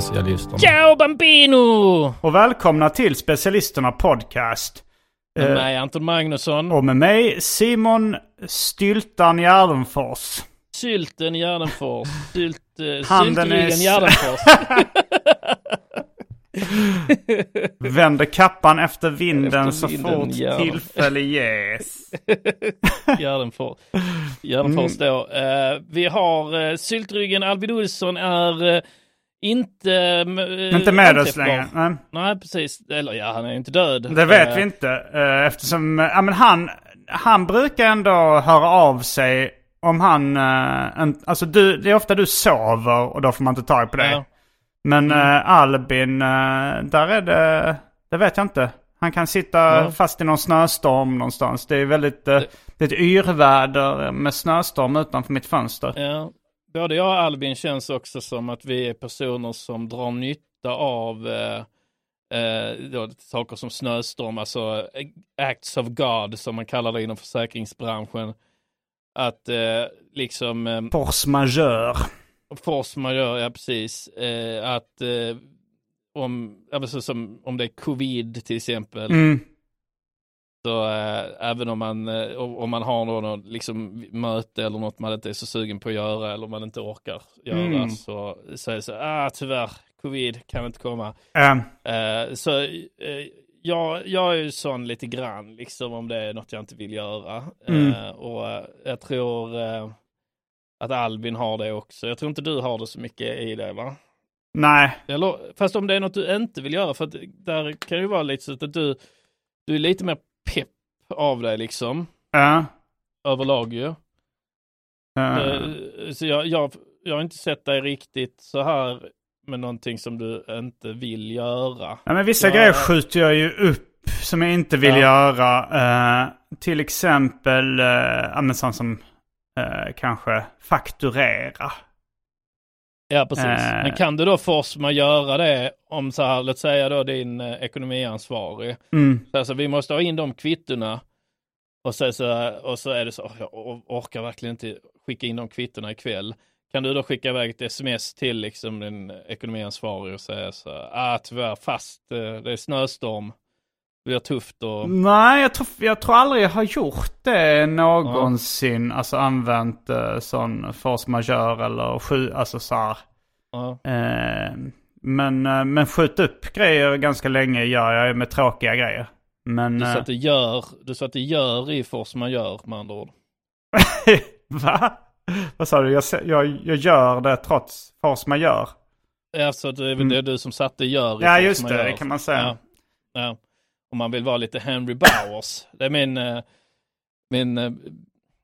Specialisterna. Ciao Bambino! Och välkomna till Specialisterna Podcast. Med Eh, mig Anton Magnusson. och med mig Simon Styltan Gärdenfors. Sylten Gärdenfors. Sylt, uh, Handen är Gärdenfors. Vänder kappan efter vinden Efter så vinden, fort ja. tillfälle ges. Gärdenfors. Gärdenfors Mm. då. Eh, vi har uh, Syltryggen Alvin Olsson är eh, inte... Uh, Inte med oss längre. Nej, Nej, precis. Eller ja, han är inte död. det vet Eh, vi inte. eh, Eftersom ja, men han, han brukar ändå höra av sig om han... eh, en, alltså du, det är ofta du sover och då får man inte tag på dig. Ja. Men eh, Albin, eh, där är det... Det vet jag inte. Han kan sitta Ja. fast i någon snöstorm någonstans. Det är väldigt... eh, det är ett yrväder med snöstorm utanför mitt fönster. Ja, både jag och Albin känns också som att vi är personer som drar nytta av eh, eh, då, saker som snöstorm, alltså eh, acts of God som man kallar det inom försäkringsbranschen. Att eh, liksom eh, Force majeure. force majeure, ja precis, eh, att eh, om, ja, men så som, om det är covid till exempel, Mm. Så äh, även om man, äh, om man har något liksom, möte eller något man inte är så sugen på att göra eller man inte orkar göra Mm. så säger det så ah tyvärr, covid kan inte komma. Eh, Eh, så jag, jag är ju sån lite grann, liksom om det är något jag inte vill göra. Mm. Och jag tror att Albin har det också. Jag tror inte du har det så mycket i det va? nej. Eller, fast om det är något du inte vill göra, för att där kan det ju vara lite så att du, du är lite mer pepp av dig liksom, Ja. överlag ju. Eh, Så jag, jag, jag har inte sett dig riktigt så här med någonting som du inte vill göra. Ja, men vissa Ja. grejer skjuter jag ju upp som jag inte vill Ja. göra. Eh, till exempel, uh, ja, men sånt som eh, kanske fakturera. Ja, precis. Eh. Men kan du då force mig göra det om så här, låt säga då din eh, ekonomiansvarig. Mm. Så alltså, vi måste ha in de kvittona. Och så, så, och så är det så, "Åh, jag or- orkar verkligen inte skicka in de kvittona ikväll. Kan du då skicka iväg ett sms till liksom din ekonomiansvarig och säga så, ah tyvärr fast eh, det är snöstorm. Det blir tufft och Nej, jag tror, jag tror aldrig jag har gjort det någonsin. Alltså använt uh, sån force majeure eller sju, alltså så här. ja, Eh, men, eh, men skjut upp grejer ganska länge gör jag med tråkiga grejer. Men... du eh, sa att det gör, du sa att det gör i force gör med andra ord. Va? Vad sa du? Jag, jag, jag gör det trots force majeure. Alltså det är väl det du som satte gör i Ja, force just det, majeure. det kan man säga. Ja. Om man vill vara lite Henry Bowers. Det är min, eh, min eh,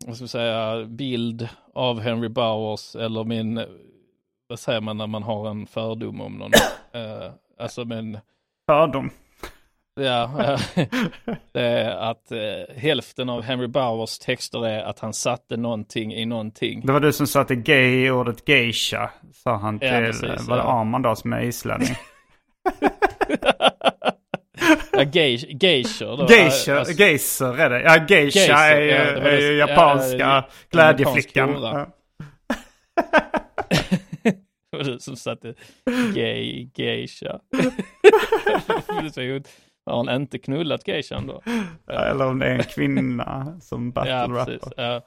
vad ska jag säga, bild av Henry Bowers eller min, eh, vad säger man när man har en fördom om någon? Alltså min, Fördom. Ja, det är att hälften av Henry Bowers texter är att han satte någonting i någonting. Det var du som satte gay i ordet geisha. Sa han till, Ja, precis, var det ja. Arman då som är islänning? Ja, geis, geisher. Geisha, Alltså, geiser är det. Ja, geisha Geiser, är ja, är ja, japanska ja, glädjeflickan. japansk. Ja. det var du som satte gay, geisha. Är. Har han inte knullat geishan då? Eller om det är en kvinna som battle Ja, rapper. precis. Ja.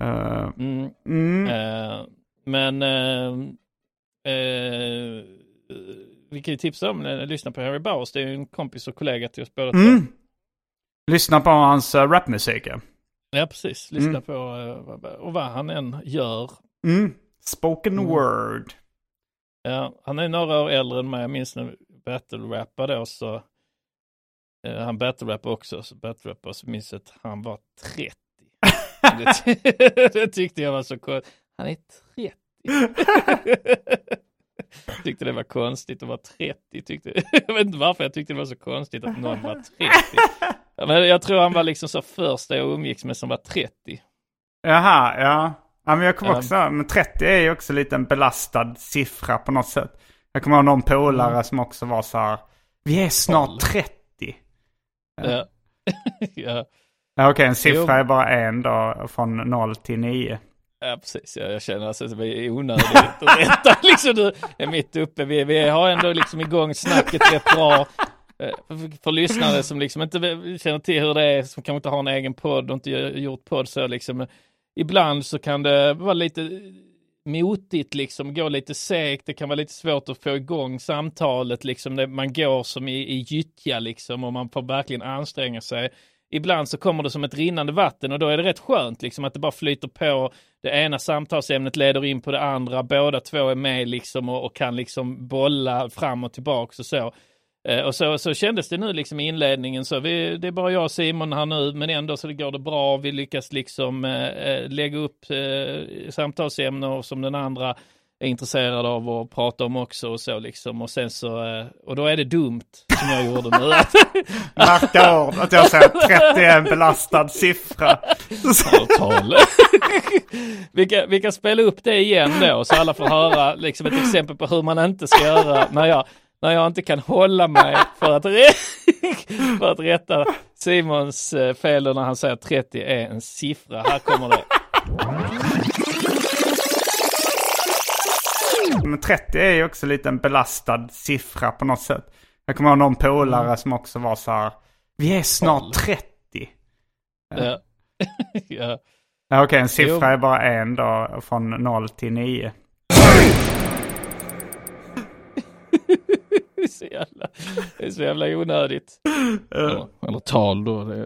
Eh, Mm. mm. Eh, men eh, vi kan ju tipsa om att lyssna på Harry Bowers. Det är ju en kompis och kollega till oss båda. Mm. Lyssna på hans uh, rapmusik. ja. Ja, precis. Lyssna Mm. på vad- och vad han än gör. Mm. Spoken Mm. word. Ja, han är några år äldre än mig. Jag minns när vi battle-rappade då så eh, han battle-rappade också. Så battle-rappade så minns jag att han var 30. det, det tyckte jag var så konstigt. Han är 30. tyckte det var konstigt att vara 30. Tyckte, jag vet inte varför jag tyckte det var så konstigt att någon var 30. Ja, Men jag tror han var liksom så första jag umgicks med som var 30. Jaha, ja. Ja, men jag kommer också, men 30 är ju också lite en belastad siffra på något sätt. Jag kommer ihåg någon polare Mm. som också var så här, vi är snart Tolv. 30. Ja. ja. Ja, okej, en siffra Jo. är bara en då, från 0 till 9. Ja, precis. Jag, jag känner alltså att det är onödigt att rätta. liksom, du är mitt uppe. Vi, vi har ändå liksom igång snacket rätt bra. Eh, för, för lyssnare som liksom inte känner till hur det är, som kanske inte har en egen podd och inte gjort podd så liksom. Ibland så kan det vara lite motigt liksom, gå lite segt. Det kan vara lite svårt att få igång samtalet liksom. Det, man går som i, i gyttja liksom och man får verkligen anstränga sig. Ibland så kommer det som ett rinnande vatten och då är det rätt skönt liksom att det bara flyter på. Det ena samtalsämnet leder in på det andra. Båda två är med liksom och, och kan liksom bolla fram och tillbaks och så. Eh, och så, så kändes det nu liksom i inledningen så vi, det är bara jag och Simon här nu men ändå så det går det bra. Vi lyckas liksom eh, eh lägga upp eh, samtalsämnen som den andra är intresserad av att prata om också och så liksom. Och sen så, eh, och då är det dumt som jag gjorde nu. att- Märka ord, att jag säger att 30 är en belastad siffra. avtal. vi, kan, vi kan spela upp det igen då så alla får höra liksom ett exempel på hur man inte ska göra när jag, när jag inte kan hålla mig för att, för att rätta Simons eh, fel när han säger att 30 är en siffra. Här kommer det. Men 30 är ju också lite en belastad siffra på något sätt. Jag kommer ihåg någon polare Mm. som också var så här, vi är snart 30. Ja. ja. Ja, okej, en siffra Jo. är bara en då, från 0 till 9. Det är så jävla, det är så jävla onödigt. Eller tal då.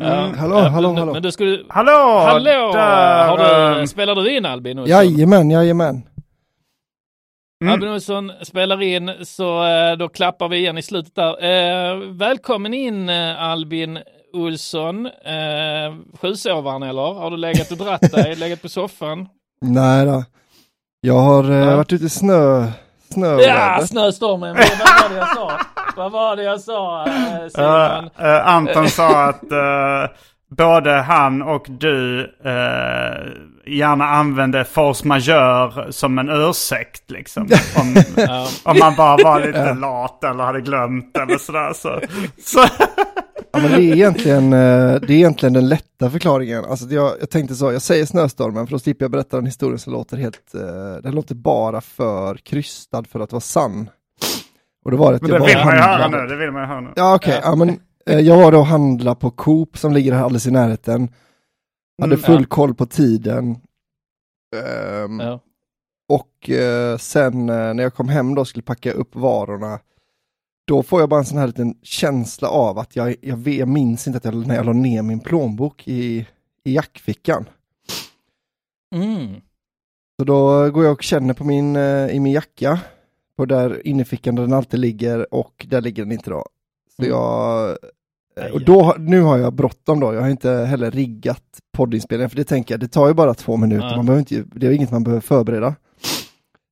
Mm, hallå, Ja, hallå, hallå. Men du skulle, Hallå! hallå! Där, Har du, eh, spelar du in Albin? Olsson? Jajamän, jajamän. Mm. Albin Olsson spelar in, så eh, då klappar vi igen i slutet där. Eh, välkommen in Albin Olsson. Eh, sjusovaren eller? Har du legat och dratt dig, legat på soffan? Nej då. Jag har eh, Ja. varit ute i snö, Ja, snöväder. snöstormen. Vad var det jag sa? Vad var det jag sa eh, Simon? Eh, eh, Anton sa att eh, både han och du eh, gärna använde force majeure som en ursäkt liksom. Om, om man bara var lite lat eller hade glömt eller sådär. Så, så, Ja, men det är egentligen, eh, det är egentligen den lätta förklaringen. Alltså jag, jag tänkte så, jag säger snöstormen för då slipper jag berätta en historia som låter helt, eh, den låter bara för krystad för att vara sann. Och det var att men jag det var vill man ju höra nu. Det vill man ju höra nu. Ja okej, ja. men eh, jag var då och handlade på Coop som ligger här alldeles i närheten. Hade Mm, full ja. koll på tiden. Ehm, Ja. Och eh, sen eh, när jag kom hem då och skulle packa upp varorna, då får jag bara en sån här liten känsla av att jag, jag, vet, jag minns inte att jag, när jag la ner min plånbok i, i jackfickan. Mm. Så då går jag och känner på min, eh, i min jacka, på där innerfickan där den alltid ligger och där ligger den inte då. Så Mm. jag, eh, och då, nu har jag bråttom då, jag har inte heller riggat poddinspelningen, för det tänker jag, det tar ju bara två minuter, man behöver inte, det är inget man behöver förbereda.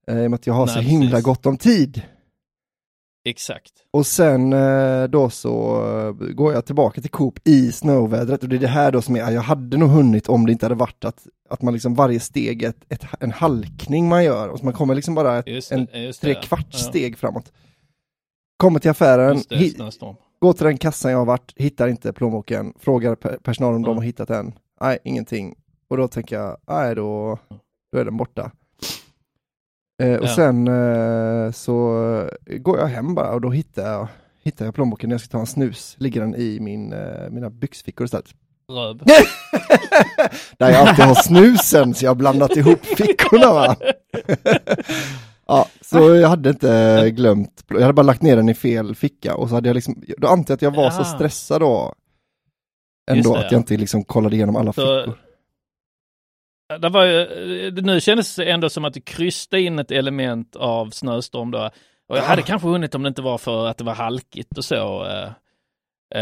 Eh, I och med att jag har så Nej, himla precis. gott om tid. Exakt. Och sen eh, då så eh, går jag tillbaka till Coop i snövädret och det är det här då som är, jag hade nog hunnit om det inte hade varit att, att man liksom varje steg ett, ett, en halkning man gör och så man kommer liksom bara ett, Just en det, just det, tre kvarts Ja. steg framåt. Kommer till affären, Just går till den kassan jag har varit, hittar inte plånboken, frågar pe- personalen om Ja. de har hittat den. Nej, ingenting. Och då tänker jag, nej då, då är den borta. Eh, och Ja. sen eh, så går jag hem bara och då hittar jag, hittar jag plånboken när jag ska ta en snus. Ligger den i min, eh, mina byxfickor istället. Röv. Där jag alltid har snusen så jag har blandat ihop fickorna va. ja, så jag hade inte glömt, jag hade bara lagt ner den i fel ficka och så hade jag liksom, då antar jag att jag var så Ja. stressad då. Ändå det, att ja. jag inte liksom kollade igenom alla Så- fickor. Det var ju, det- nu kändes det ändå som att du kryssade in ett element av snöstorm då. Och jag hade kanske hunnit om det inte var för att det var halkigt och så. eh,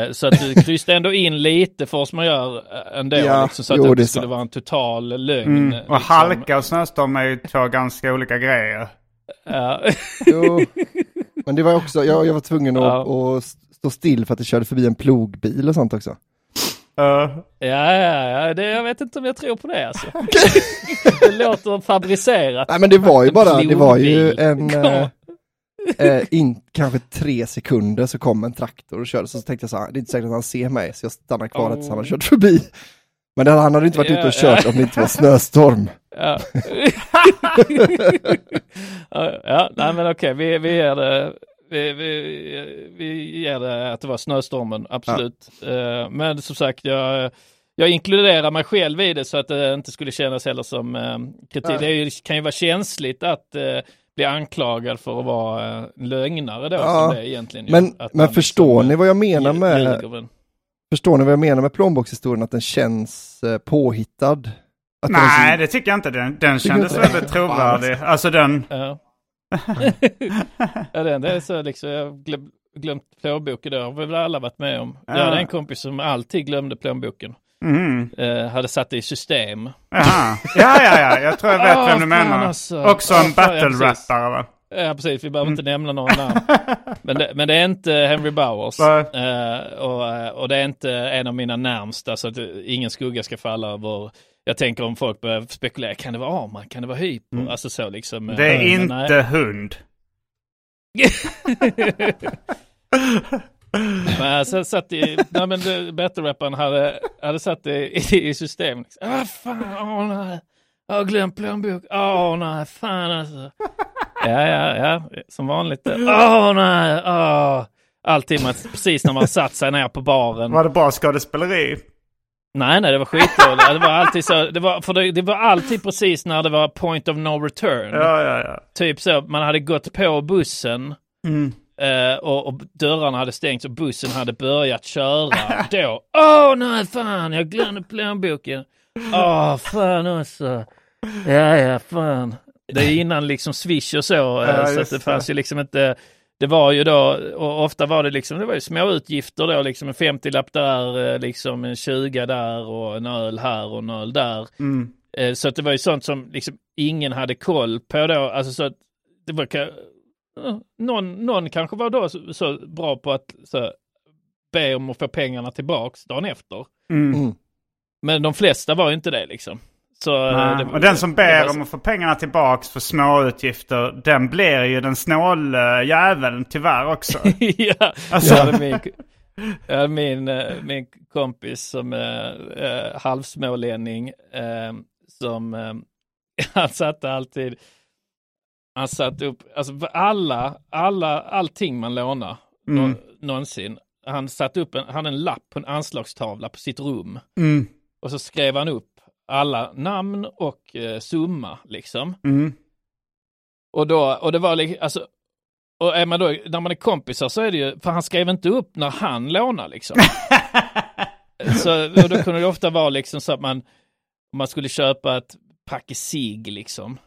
eh, Så att du kryssade ändå in lite för som man gör eh, ändå. Ja, liksom, så att jo, det inte skulle sant. vara en total lögn. Mm. liksom. Och halka och snöstorm är ju två ganska olika grejer. Ja. Jo. Men det var också, jag, jag var tvungen att, Ja. att stå still för att det körde förbi en plogbil och sånt också. Uh, Ja, ja, ja, det, jag vet inte om jag tror på det alltså. det låter fabricerat. Nej men det var ju bara, det var ju en, eh, eh, in, kanske tre sekunder så kom en traktor och körde, så tänkte jag så här, det är inte säkert att han ser mig, så jag stannar kvar tills han har Oh. kört förbi. Men det, han hade inte varit Ja, ute och kört ja. om det inte var snöstorm. Ja, ja, ja nej men okej, vi, vi ger det, vi, vi, vi ger det att det var snöstormen, absolut. Eh, men som sagt, jag, jag inkluderar mig själv i det så att det inte skulle kännas heller som eh, kritik. Nej. Det ju, kan ju vara känsligt att eh, bli anklagad för att vara lögnare då, Ja, som det egentligen. Men, Att men man förstår liksom, ni vad jag menar med, ljuger förstår ni vad jag menar med plånbokshistorien, att den känns påhittad? Att den nej, liksom- det tycker jag inte. Den, den kändes väldigt trovärdig. Alltså den... Ja. Ja, det, det är så liksom, jag glöm, glömt plånboken då, har vi väl alla varit med om. Jag Ja. hade en kompis som alltid glömde plånboken. Mm. Eh, hade satt det i system. Jaha. Ja, ja, ja. Jag tror jag vet Ah, vem du menar. alltså. Också Ah, en battle-rappare va? Ja, precis. Vi behöver inte nämna några namn. Men det, men det är inte Henry Bowers. Eh, och, eh, och det är inte en av mina närmsta, så att ingen skugga ska falla över. Jag tänker om folk börjar spekulera, kan det vara Arman? Kan det vara Hyper? Alltså så liksom. eh, Det är nej. inte hund. Men så satt i, nej men battle-rapparen hade, hade satt det i, i system. Liksom. Ah, fan, åh nej. Jag har glömt plånbok. Åh nej, fan alltså. Ja, ja, ja, som vanligt. Åh nej, åh. Alltid man, precis när man satt sig ner på baren. Var det bra skådespeleri? Nej, nej, det var skitdåligt. Det var alltid så, det var, för det, det var alltid precis när det var point of no return. Ja, ja, ja. Typ så, man hade gått på bussen Mm. eh, och, och dörrarna hade stängts och bussen hade börjat köra. Då, åh nej fan, jag glömde plånboken. Åh fan också. Ja, ja, fan. Det är innan liksom Swish och så, eh, Ja, så att just det det. fanns ju liksom inte det var ju då, och ofta var det liksom, det var ju små utgifter då, liksom en 50-lapp där, eh, liksom en 20 där och en öl här och en öl där. Mm. Eh, Så att det var ju sånt som liksom ingen hade koll på då. Alltså så att det var någon, någon kanske var då så, så bra på att så, be om att få pengarna tillbaks dagen efter. Mm. Mm. Men de flesta var ju inte det liksom. Så, eh, Nej. det- och den som ber var- om att få pengarna tillbaks för småutgifter, den blir ju den snål jäveln tyvärr också. ja, Alltså- jag hade min, jag hade min, eh, min kompis som är eh, halvsmålänning eh, som eh, han satte alltid han satte upp, alltså alla, alla, allting man lånar Mm. nå, någonsin. Han satte upp en, han hade en lapp på en anslagstavla på sitt rum Mm. och så skrev han upp alla namn och eh, summa liksom. Mm. Och då, och det var liksom, alltså, och är man då, när man är kompisar så är det ju, för han skrev inte upp när han lånade liksom. så och då kunde det ofta vara liksom så att man, om man skulle köpa ett packe cigg liksom.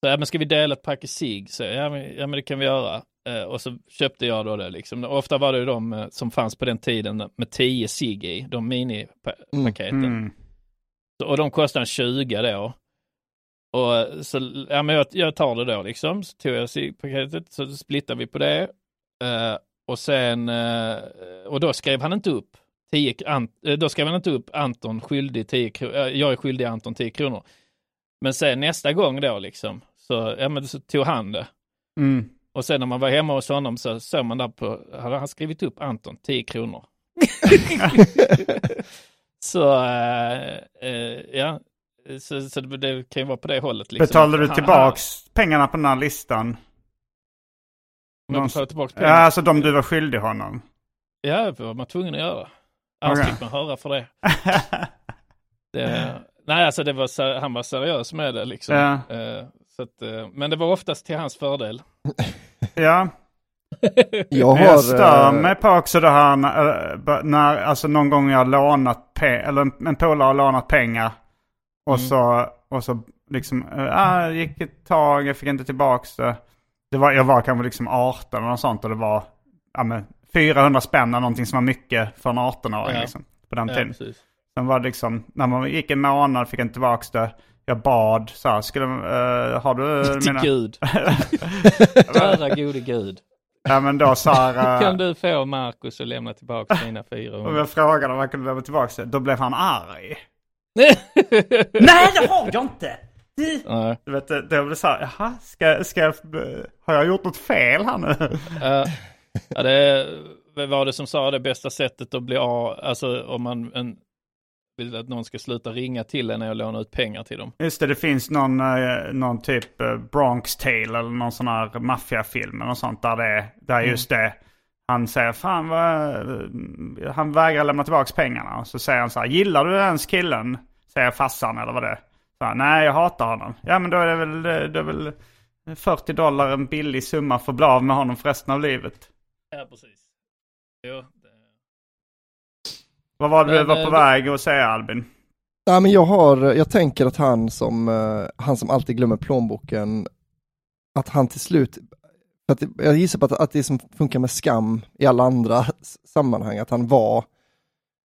Så, ja men ska vi dela ett packe cigg? Så, ja, men, ja men det kan vi göra. Eh, och så köpte jag då det liksom. Och ofta var det ju de eh, som fanns på den tiden med 10 cigg i, de minipaketen. Mm. Så- Och de kostade 20 då. Och så, ja men jag, jag tar det då liksom. Så tog jag paketet så splittade vi på det. Eh, och sen, eh, och då skrev han inte upp 10, k- an, eh, då skrev han inte upp Anton skyldig 10 kronor, jag är skyldig Anton 10 kronor. Men sen nästa gång då liksom, så, ja, men så tog han det. Mm. Och sen när man var hemma hos honom så såg man där på, hade han skrivit upp Anton 10 kronor. så, eh, eh, ja, så, så det, det kan ju vara på det hållet. Liksom. Betalade du tillbaks pengarna på den här listan? Betalar tillbaka Ja, pengar. alltså de du var skyldig honom. Ja, det var man tvungen att göra. Annars Okej. fick man höra för det. det nej, alltså det var, han var seriös med det liksom. Ja. Eh, så att, eh, men det var oftast till hans fördel. Ja, Jag jag har... stör eh, mig på också det här när, eh, när alltså någon gång jag har lånat eller en, en polare har lånat pengar. Och Mm. så, och så liksom, äh, gick ett tag, jag fick inte tillbaks det. det var, jag var kanske liksom 18 eller något sånt och det var ja, men 400 spänn någonting som var mycket för en 18-åring Ja. liksom, på den Ja, tiden. precis. Sen var det liksom, när man gick en månad fick jag inte tillbaks det. Jag bad så här, skulle, eh, har du Till mina... Gud. Kära gode Gud. Ja men då så här, eh, Kan du få Marcus att lämna tillbaka mina Om 400? jag frågade om jag kunde lämna tillbaka det, då blev han arg. Nej det har jag inte! Nej. Du vet, det det blev så här, jaha, ska, ska jag, har jag gjort något fel här nu? Ja, ja, det vad var det som sa det bästa sättet att bli av, alltså om man en, vill att någon ska sluta ringa till en att låna ut pengar till dem. Just det, det finns någon, eh, någon typ eh, Bronx Tale eller någon sån här maffiafilm eller sånt där det är, där är just det. Han säger fan vad, han vägrar lämna tillbaka pengarna. Och så säger han så här, gillar du ens killen? Säger farsan eller vad det är. Så här, Nej, jag hatar honom. Ja men då är det väl, det är väl 40 dollar en billig summa för att bli av med honom för resten av livet. Ja, precis. Jo, Vad var det du var eh, på det- väg att säga Albin? Nej men jag har, jag tänker att han som, eh, han som alltid glömmer plånboken, att han till slut, för att jag gissar på att, att det som funkar med skam i alla andra sammanhang, att han var,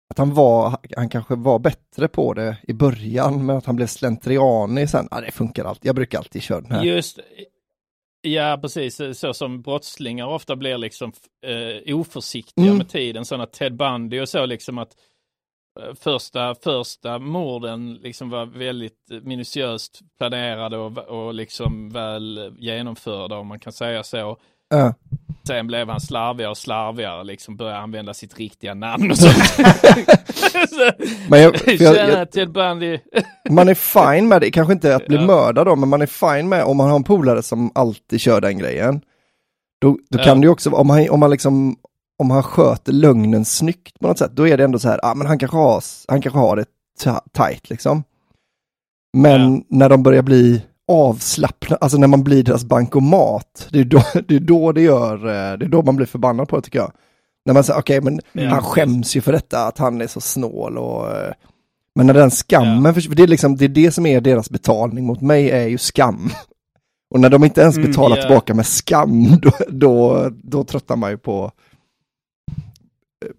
att han var, han kanske var bättre på det i början, men att han blev slentrianig sen, ja det funkar alltid, jag brukar alltid köra den här. Just, ja precis, så som brottslingar ofta blir liksom eh, oförsiktiga Mm. med tiden, sådana Ted Bundy och så liksom att eh, första, första morden liksom var väldigt minutiöst planerade och, och liksom väl genomförda om man kan säga så. Ja. Sen blev han slarvigare och slarvigare, liksom började använda sitt riktiga namn och sånt. Men jag, jag, jag, man är fine med det, kanske inte att bli Ja. mördad då, men man är fine med om man har en polare som alltid kör den grejen. Då, då Ja. kan det ju också, om han, om han liksom, om han sköter lögnen snyggt på något sätt, då är det ändå så här, ah, men han kanske har, han kanske har det ta- tight liksom. Men Ja. när de börjar bli avslappnade, alltså när man blir deras bankomat, det är då det, är då det gör, eh, det är då man blir förbannad på det tycker jag. När man säger, okej men Ja, han skäms ju för detta, att han är så snål och eh, men när den skammen, för det är liksom, det är det som är deras betalning mot mig är ju skam. Och när de inte ens Mm, betalar ja. tillbaka med skam, då, då, då tröttar man ju på,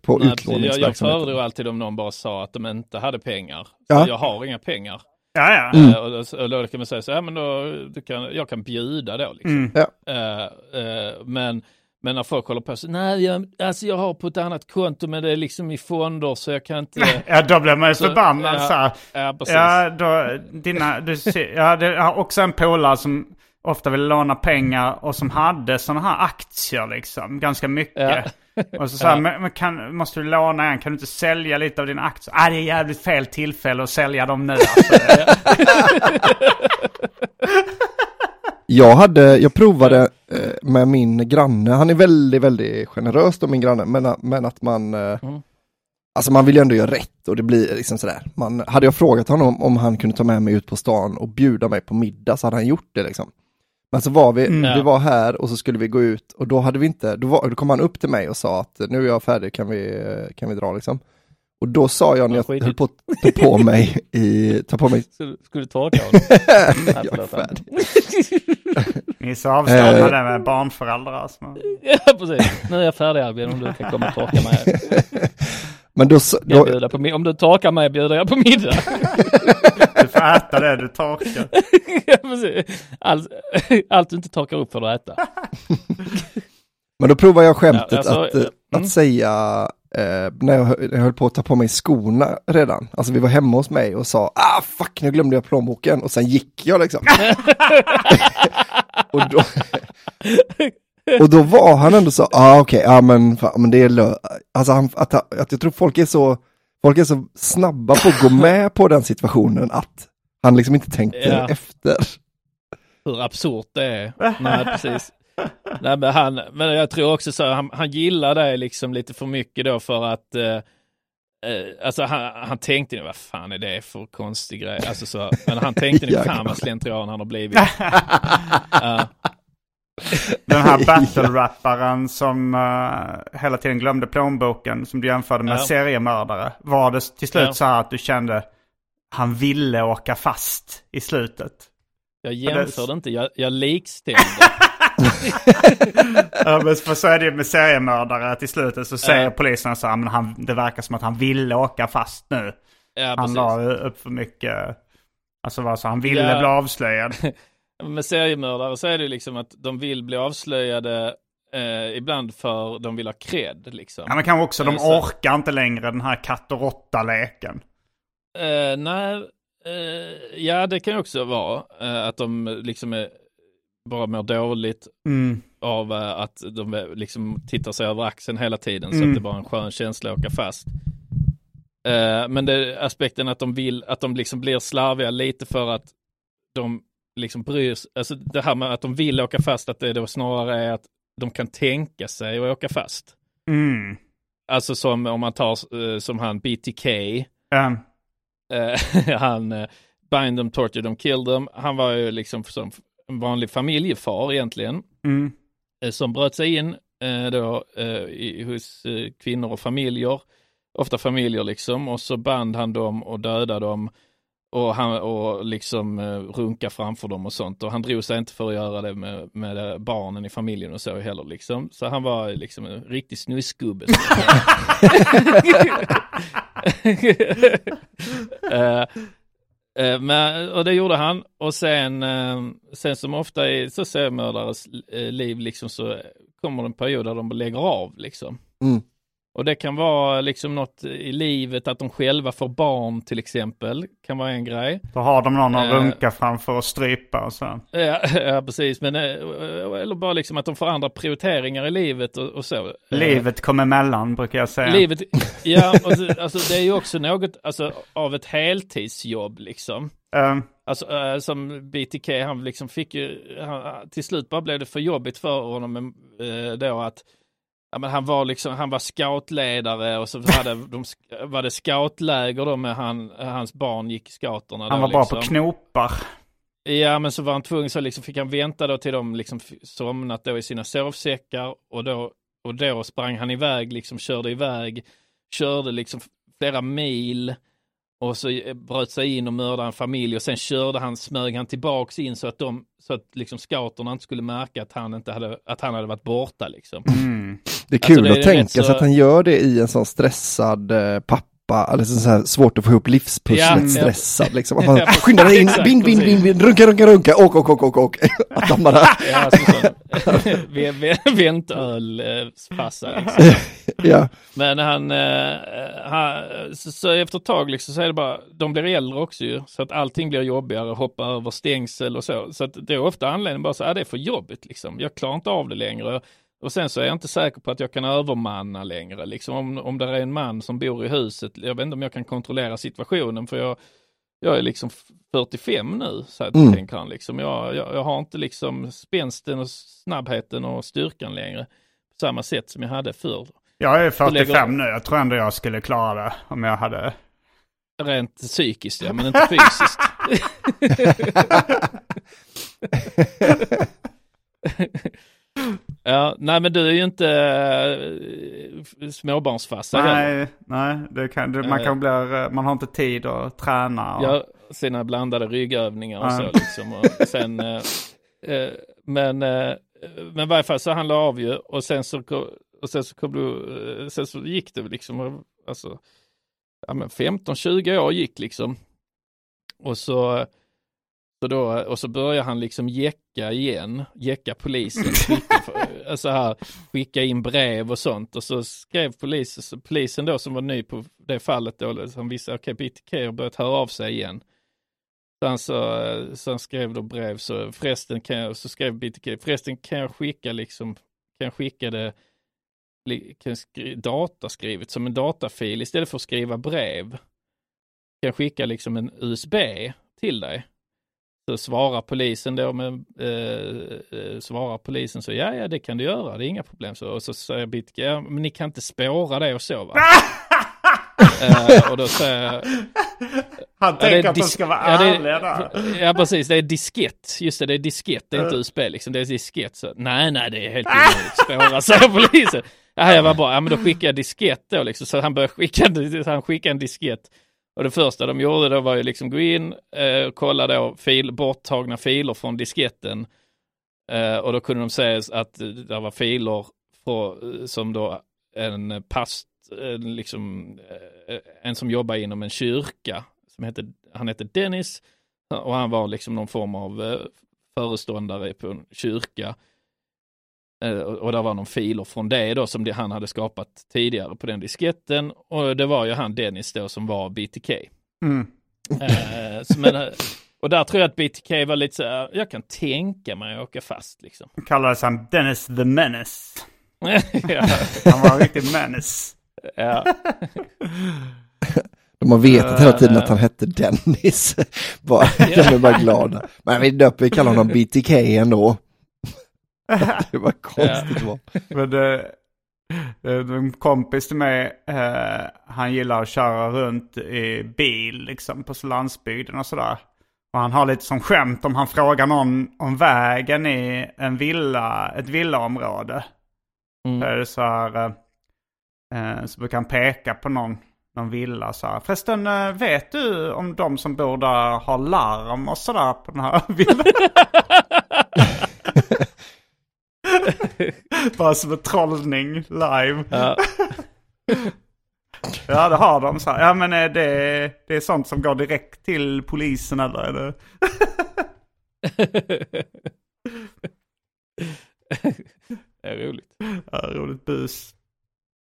på Nej, precis. jag, jag utlåningsverksamheten. föredrog alltid om någon bara sa att de inte hade pengar. Ja. Jag har inga pengar. Ja, ja. Mm. Eh, och, och då kan man säga så här, men då, du kan, jag kan bjuda då. Liksom. Mm. Ja. Eh, eh, men, men när folk håller på så, nej, jag, alltså jag har på ett annat konto, men det är liksom i fonder så jag kan inte... Ja, då blir man ju Så, förbannad ja. så här. ja, precis. Ja, då, dina, du ser, ja, det, också en polare som ofta vill låna pengar och som hade sådana här aktier liksom, ganska mycket. Och så sa Ja. men, men kan, måste du låna en, kan du inte sälja lite av dina aktier? Nej, det är jävligt fel tillfälle att sälja dem nu. Alltså. Jag hade, jag provade eh, med min granne, han är väldigt, väldigt generös då min granne, men, men att man eh, Mm. Alltså man vill ju ändå göra rätt och det blir liksom sådär. Man, hade jag frågat honom om han kunde ta med mig ut på stan och bjuda mig på middag så hade han gjort det liksom. Men så var vi, Mm. vi var här och så skulle vi gå ut och då hade vi inte, då, var, då kom han upp till mig och sa att nu är jag färdig, kan vi, kan vi dra liksom? Och då sa jag när jag höll på att ta på mig i, ta på mig, skulle du torka honom? jag är färdig. Ni är så avståndade Eh. med barnföräldrar. Alltså. ja, precis. Nu är jag färdig Albin, om du kan komma och torka mig. Men då, då, bjuder på, om du torkar mig bjuder jag på middag. Du får äta det du torkar. ja. Allt, allt du inte torkar upp får du äta. Men då provar jag skämtet Ja, alltså, att, eh, mm. att säga, eh, när jag, hö- när jag höll på att ta på mig skorna redan, alltså vi var hemma hos mig och sa, ah fuck nu glömde jag plånboken och sen gick jag liksom. och, då, och då var han ändå så, ah okej, ja men, fan, men det är lö alltså han, att, att jag tror folk är så, folk är så snabba på att gå med på den situationen att han liksom inte tänkte Ja. efter. hur absurt det är. Nej, precis. Nej, men, han, men jag tror också så, han, han gillar det liksom lite för mycket då för att eh, eh, alltså han, han tänkte ju, vad fan är det för konstig grej? Alltså så, men han tänkte nu, fan vad slentrian han har blivit. Ja. Den här battle-rapparen som eh, hela tiden glömde plånboken som du jämförde med Ja. seriemördare. Var det till slut Ja. så här att du kände han ville åka fast i slutet? Jag jämförde inte, jag, jag likställde. Ja, men för så är det ju med seriemördare att i slutet så säger Ja. polisen så här, men han, det verkar som att han ville åka fast nu. Ja, han la ju upp för mycket, alltså vad så han ville Ja. bli avslöjad. Med seriemördare så är det liksom att de vill bli avslöjade eh, ibland för de vill ha cred liksom. Ja men kanske också, de Eh, så- orkar inte längre den här katt och råtta-leken. Eh, nej, eh, ja det kan också vara eh, att de liksom är, bara mår dåligt Mm. av eh, att de liksom tittar sig över axeln hela tiden så Mm. att det bara är en skön känsla att åka fast. Men det aspekten att de vill, att de liksom blir slarviga lite för att de liksom bryr sig, alltså det här med att de vill åka fast, att det då snarare är att de kan tänka sig att åka fast. Mm. Alltså som om man tar eh, som han BTK, Ja. Eh, han uh, bind them, torture them, kill them. Han var ju liksom som en vanlig familjefar egentligen. Mm. eh, som bröt sig in eh, då eh, i, hos eh, kvinnor och familjer. Ofta familjer liksom. Och så band han dem och dödade dem. Och, han, och liksom eh, runka framför dem och sånt. Och han drog sig inte för att göra det med, med barnen i familjen och så heller liksom. Så han var liksom en riktig snusgubbe. Eh, eh, men, och det gjorde han. Och sen, eh, sen som ofta i så seriemördares liv liksom så kommer det en period där de lägger av liksom. Mm. Och det kan vara liksom något i livet att de själva får barn till exempel. Kan vara en grej. Då har de någon att Eh. runka framför och strypa och så. Ja, ja precis. Men, eh, eller bara liksom att de får andra prioriteringar i livet och, och så. Eh, Livet kommer emellan brukar jag säga. Livet, ja, det- alltså, det är ju också något alltså, av ett heltidsjobb liksom. Eh, Alltså eh, som BTK, han liksom fick ju, han, till slut bara blev det för jobbigt för honom eh, då att Ja, men han var liksom, han var scoutledare och så hade de, var det scoutläger då med han, hans barn gick i scouterna. han var liksom. på knopar. Ja, men så var han tvungen, så liksom fick han vänta då till de liksom somnat då i sina sovsäckar och då, och då sprang han iväg, liksom körde iväg, körde liksom flera mil och så eh, bröt sig in och mördade en familj och sen körde han, smög han tillbaks in så att de, så att liksom scouterna inte skulle märka att han inte hade, att han hade varit borta liksom. Det är Alltså, kul det är att tänka så- sig att han gör det i en sån stressad eh, pappa, eller så här svårt att få ihop livspusslet, Ja, ja. stressad liksom. Att man Ja, skyndar in, Exakt, bing, bing, precis. bing, bing, runka, runka, runka, åk, åk, åk, åk, åk. Att de bara, Ja, som sån vä- vä- väntöl-fassa liksom. ja, Men han, eh, han så, så efter ett tag liksom så är det bara, de blir äldre också ju, så att allting blir jobbigare, hoppa över stängsel och så. Så att det är ofta anledningen bara så, ah, det är för jobbigt liksom, jag klarar inte av det längre. Och sen så är jag inte säker på att jag kan övermanna längre, liksom om, om det är en man som bor i huset, jag vet inte om jag kan kontrollera situationen för jag, jag är liksom 45 nu, så att Mm. tänker han liksom. Jag, jag, jag har inte liksom spänsten och snabbheten och styrkan längre på samma sätt som jag hade förr. Jag är Så lägger- 45 nu. Jag tror ändå jag skulle klara det om jag hade... Rent psykiskt ja, men inte fysiskt. ja, nej men du är ju inte äh, småbarnsfarsa heller. Nej, nej det kan, det, man, Eh. kan bli, man har inte tid att träna. Och, Jag sina blandade ryggövningar och Ja. så liksom. Och sen, eh, eh, men, eh, men i varje fall så han la av ju och sen så, och sen så, kom du, eh, sen så gick det liksom, alltså, ja men 15-20 år gick liksom. Och så, Så då, och så börjar han liksom jäcka igen, jäcka polisen, skicka, här, skicka in brev och sånt. Och så skrev polisen, så polisen då som var ny på det fallet då, som visste, okej, BTK har börjat höra av sig igen. Sen så, eh, så skrev då brev, så förresten kan jag, så skrev BTK, förresten kan jag skicka liksom, kan jag skicka det kan jag skri, dataskrivet som en datafil istället för att skriva brev. Kan jag skicka liksom en USB till dig. Så svarar polisen då med, eh, eh, svarar polisen så, ja, ja, det kan du göra, det är inga problem. Så, och så säger BTK, ja, men ni kan inte spåra det och så va? eh, och då säger Han Ja, tänker att de ska vara ja, ärliga där. Ja precis, det är diskett. Just det, det är diskett, det är inte USB liksom, det är diskett. Så, nej, nej, det är helt omöjligt. Spåra, säger polisen. Ja, jag var bra, ja men då skickar jag diskett då liksom. Så han började skicka, han skickade en diskett. Och det första de gjorde då var ju liksom gå in eh, och kolla då fil, borttagna filer från disketten. Eh, och då kunde de se att det var filer eh, som då en past, en, liksom, eh, en som jobbar inom en kyrka, som heter, han hette Dennis, och han var liksom någon form av föreståndare på en kyrka. Eh, och där var någon filer från det då som det, han hade skapat tidigare på den disketten. Och det var ju han Dennis då som var BTK. Mm. Eh, men, eh, och där tror jag att BTK var lite så här, jag kan tänka mig att åka fast liksom. Kallades han Dennis the Menace. ja, Han var en riktig menace. ja. De har vetat hela tiden att han hette Dennis. bara, de är bara glada. Men vi döper, vi kallar honom BTK ändå. det var konstigt val. Men det, det, en kompis till mig, eh, han gillar att köra runt i bil liksom på landsbygden och sådär. Och han har lite som skämt om han frågar någon om vägen i en villa, ett villaområde. Mm. Är det så här, eh, eh, så brukar han peka på någon, någon villa så här. Förresten, eh, vet du om de som bor där har larm och sådär på den här villan? Bara som en trollning live. Ja. Ja, det har de. Så här. Ja, men är det, det är sånt som går direkt till polisen eller är det? Det är roligt. Ja, roligt bus.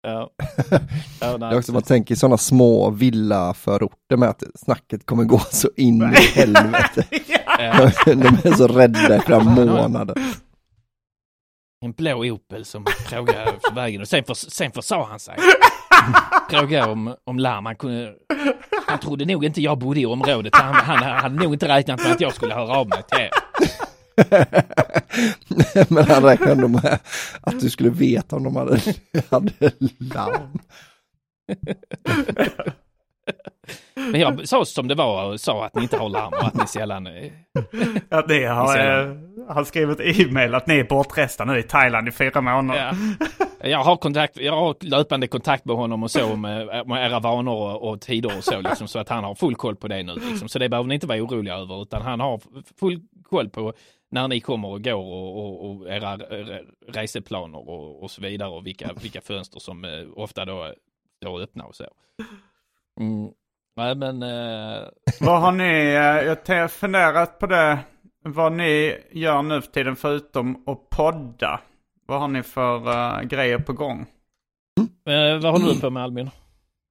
Ja. Ja, nej, är också man tänker i sådana små villaförorter med att snacket kommer gå så in i helvete. ja. De är så rädda i flera månader. En blå Opel som frågade för vägen och sen, för, sen försa han sig. Frågade om, om larm. Han, kunde, han trodde nog inte jag bodde i området. Han, han hade nog inte räknat med att jag skulle höra av mig till er. Men han räknade ändå med att du skulle veta om de hade, hade larm. Men jag sa som det var och sa att ni inte har larm och att ni sällan... eh, Ja, det har, Sällan. eh, han skrivit e-mail att ni är bortresta nu i Thailand i fyra månader. Ja. Jag har kontakt, jag har löpande kontakt med honom och så med, med era vanor och, och tider och så liksom, så att han har full koll på det nu liksom. Så det behöver ni inte vara oroliga över utan han har full koll på när ni kommer och går och, och, och era reseplaner och, och så vidare och vilka, vilka fönster som eh, ofta då står öppna och så. Mm. Nej men, eh, Vad har ni, eh, jag har funderat på det, vad ni gör nu för tiden förutom att podda. Vad har ni för eh, grejer på gång? eh, vad håller du på med Albin?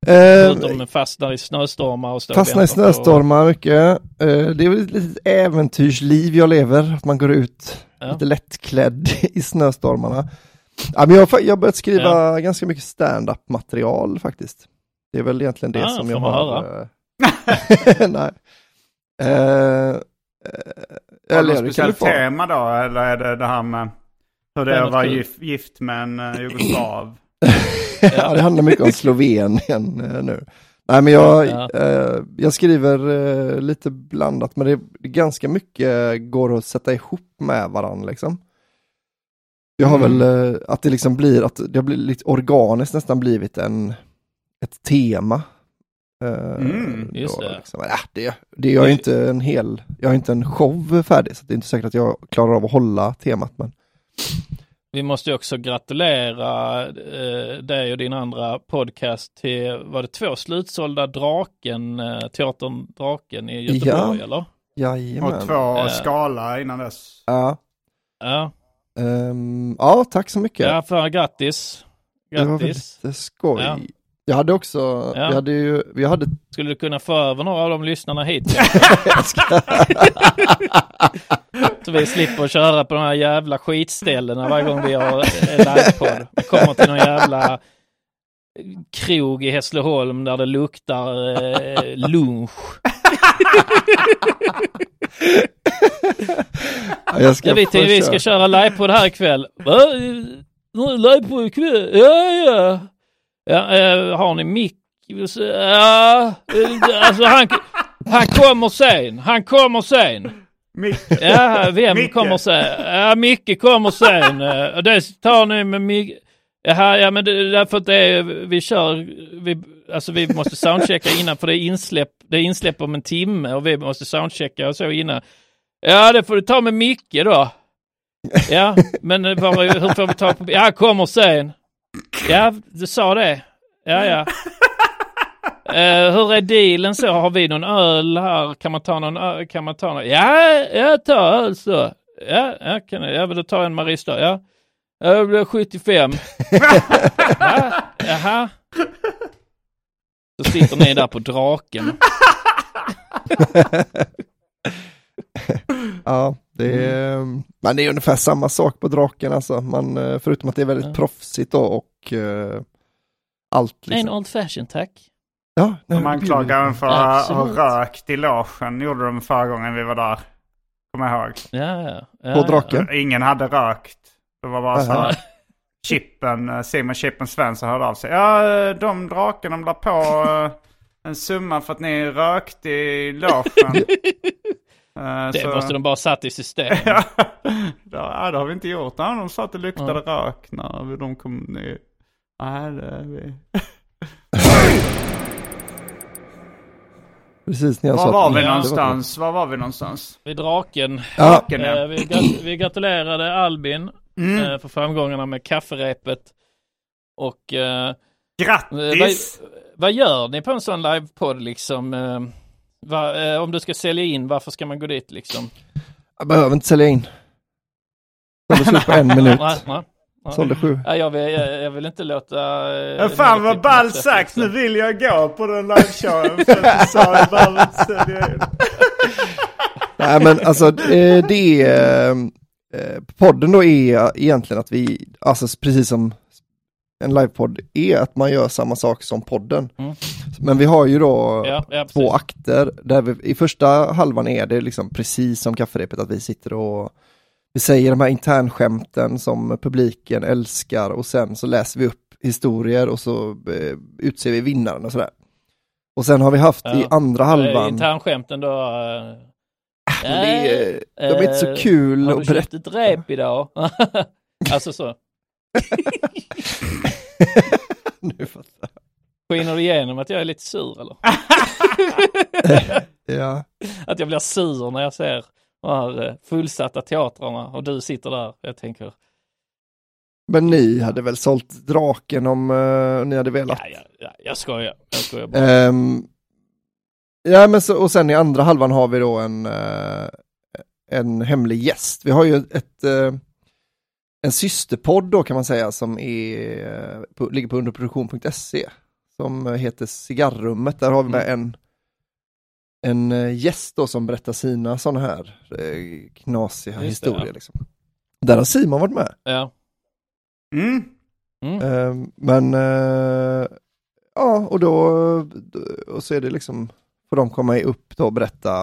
Eh, Förutom fastnar i snöstormar och står och Fastna i snöstormar mycket. Eh, Det är väl ett litet äventyrsliv jag lever, att man går ut Ja. lite lättklädd i snöstormarna. Ja, men jag, har fa- jag har börjat skriva ganska mycket stand-up material faktiskt. Det är väl egentligen det Ah, som jag har. höra? eh, Nej. Eh, eh, Har du något speciellt tema då? Eller är det det här med hur det är att vara gift, gift med en uh, jugoslav? ja, det handlar mycket om Slovenien nu. Nej, men jag, Ja. eh, jag skriver eh, lite blandat, men det, det är ganska mycket går att sätta ihop med varandra liksom. Jag har Mm. väl eh, att det liksom blir, att det har blivit lite organiskt nästan blivit en, ett tema. Eh, Mm, just då det. Liksom, äh, det, det jag är inte en hel, jag har inte en show färdig, så det är inte säkert att jag klarar av att hålla temat. Men Vi måste ju också gratulera eh, dig och din andra podcast till, var det två slutsålda Draken, eh, Teatern Draken i Göteborg Ja. eller? Jajamän. Och två Eh. skala innan dess. Ja. Ja, Ehm, ja, tack så mycket. ja för grattis. det var Grattis. väldigt skoj. Ja. Jag hade också, Ja. vi hade ju, vi hade, Skulle du kunna få över några av de lyssnarna hit? Så vi slipper köra på de här jävla skitställena varje gång vi har livepodd. Vi kommer till någon jävla krog i Hässleholm där det luktar eh, lunch. ja, jag ska Jag få att vi ska köra. livepodd här ikväll. Va? Livepodd ikväll? Ja, ja. Ja eh, har ni mick? Ja, eh, alltså han, han kommer sen. Han kommer sen. Micke. Ja, vem Micke. kommer sen? Ja, Micke kommer sen. Eh, Och det tar ni med Micke. Jaha, ja men det, därför att det är, vi kör, vi, alltså vi måste soundchecka innan för det är insläpp, det är insläpp om en timme och vi måste soundchecka och så innan. Ja, det får du ta med Micke då. Ja, men var, hur får vi ta på, ja, kommer sen. Ja, du sa det. Ja, ja. Eh, hur är dealen så? Har vi någon öl här? Kan man ta någon öl? Kan man ta någon? Ja, jag tar öl så. Ja, jag kan jag. vill ta en Marista. Ja. Ja, Det blir 75. ja, jaha. Så sitter ni där på draken. Ja, det är, Mm. men det är ungefär samma sak på draken alltså. Man, eh, förutom att det är väldigt Ja. proffsigt då och eh, allt En liksom. old fashion tack. Ja, nej, De lite- en för att ha rökt i logen. gjorde de förra gången vi var där. Kommer jag ihåg. Ja, ja. ja På ja. draken? Ingen hade rökt. Det var bara så här. Chippen, eh, Simon Chippen Svensson hörde av sig. Ja, de drakarna de la på en summa för att ni rökte i logen. Eh, Det så- måste de bara satt i system. ja, det har vi inte gjort. Ja, de sa att det luktade rök när de kom ner. Nej, det är vi. Precis när jag sa Var att- var vi Ja, någonstans? Var var vi någonstans? Vid draken. Ja, Draken, ja. Eh, vi, grat- vi gratulerade Albin Mm. eh, för framgångarna med kafferepet. Och eh, eh, vad, Grattis! vad gör ni på en sån livepodd liksom? Va, eh, om du ska sälja in, varför ska man gå dit liksom? jag behöver inte sälja in. Sålde slut på en minut. Nej, nej, nej. Sålde sju. Ja, jag, vill, jag, jag vill inte låta... eh, Ja, fan vad ball sagt. Nu liksom. vill jag gå på den liveshowen. För att du sa jag behöver inte sälja in. Nej men alltså eh, det är, eh, podden då är egentligen att vi, alltså precis som en livepodd är att man gör samma sak som podden. Mm. Men vi har ju då Ja, ja, två akter där vi, i första halvan är det liksom precis som kafferepet att vi sitter och vi säger de här internskämten som publiken älskar och sen så läser vi upp historier och så eh, utser vi vinnaren och sådär. Och sen har vi haft i Ja. andra Eh, halvan, Internskämten då... det är, de är inte så eh, kul Har du att berätta. köpt ett rep idag? alltså så. Nu fattar jag. Skiner det igenom att jag är lite sur eller? Ja. Att jag blir sur när jag ser de här eh, fullsatta teatrarna och du sitter där. Jag tänker, Men ni hade väl sålt draken om eh, ni hade velat? ja, ja, ja, jag skojar. Jag skojar bara. Ehm, ja, men så, och sen i andra halvan har vi då en, eh, en hemlig gäst. Vi har ju ett, eh, en systerpodd då kan man säga som är, på, ligger på underproduktion.se som heter Cigarrummet. Där har vi med en, en eh, gäst då som berättar sina sådana här eh, knasiga Just det, historier. ja. Liksom. Där har Simon varit med. Ja. Mm. Mm. Ehm, men eh, ja, och då och så är det liksom, får de komma upp då och berätta.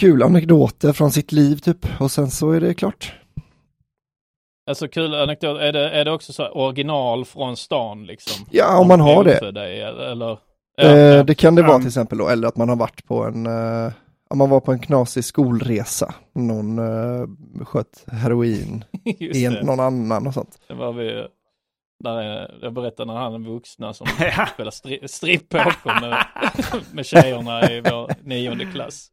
Kul anekdoter från sitt liv typ och sen så är det klart. Alltså kul anekdot, är det, är det också så original från stan liksom? Ja, om man har det. För dig, eller? Ja, Eh, ja. det kan det vara till exempel då, eller att man har varit på en, eh, om man var på en knasig skolresa, någon uh, sköt heroin i någon annan och sånt. Det var vi, där är, jag berättade när han är vuxna som Ja. spelar stri, med, med tjejerna i vår nionde klass.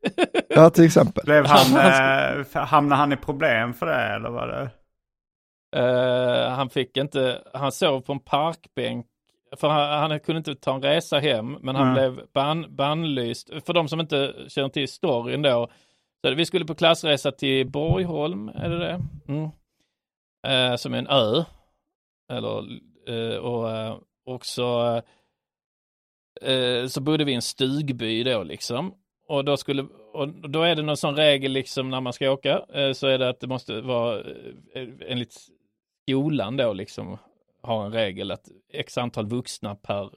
Ja, till exempel. Blev han, eh, hamnade han i problem för det eller var det? Eh, han fick inte, han sov på en parkbänk. För han, han kunde inte ta en resa hem, men han Mm. blev ban, bannlyst. För de som inte känner till storyn då. Så vi skulle på klassresa till Borgholm, är det det? Mm. Eh, som är en ö. Eller, eh, och, eh, och så, eh, så bodde vi i en stugby då liksom. Och då skulle, och då är det någon sån regel liksom när man ska åka, så är det att det måste vara enligt skolan då liksom har en regel att x antal vuxna per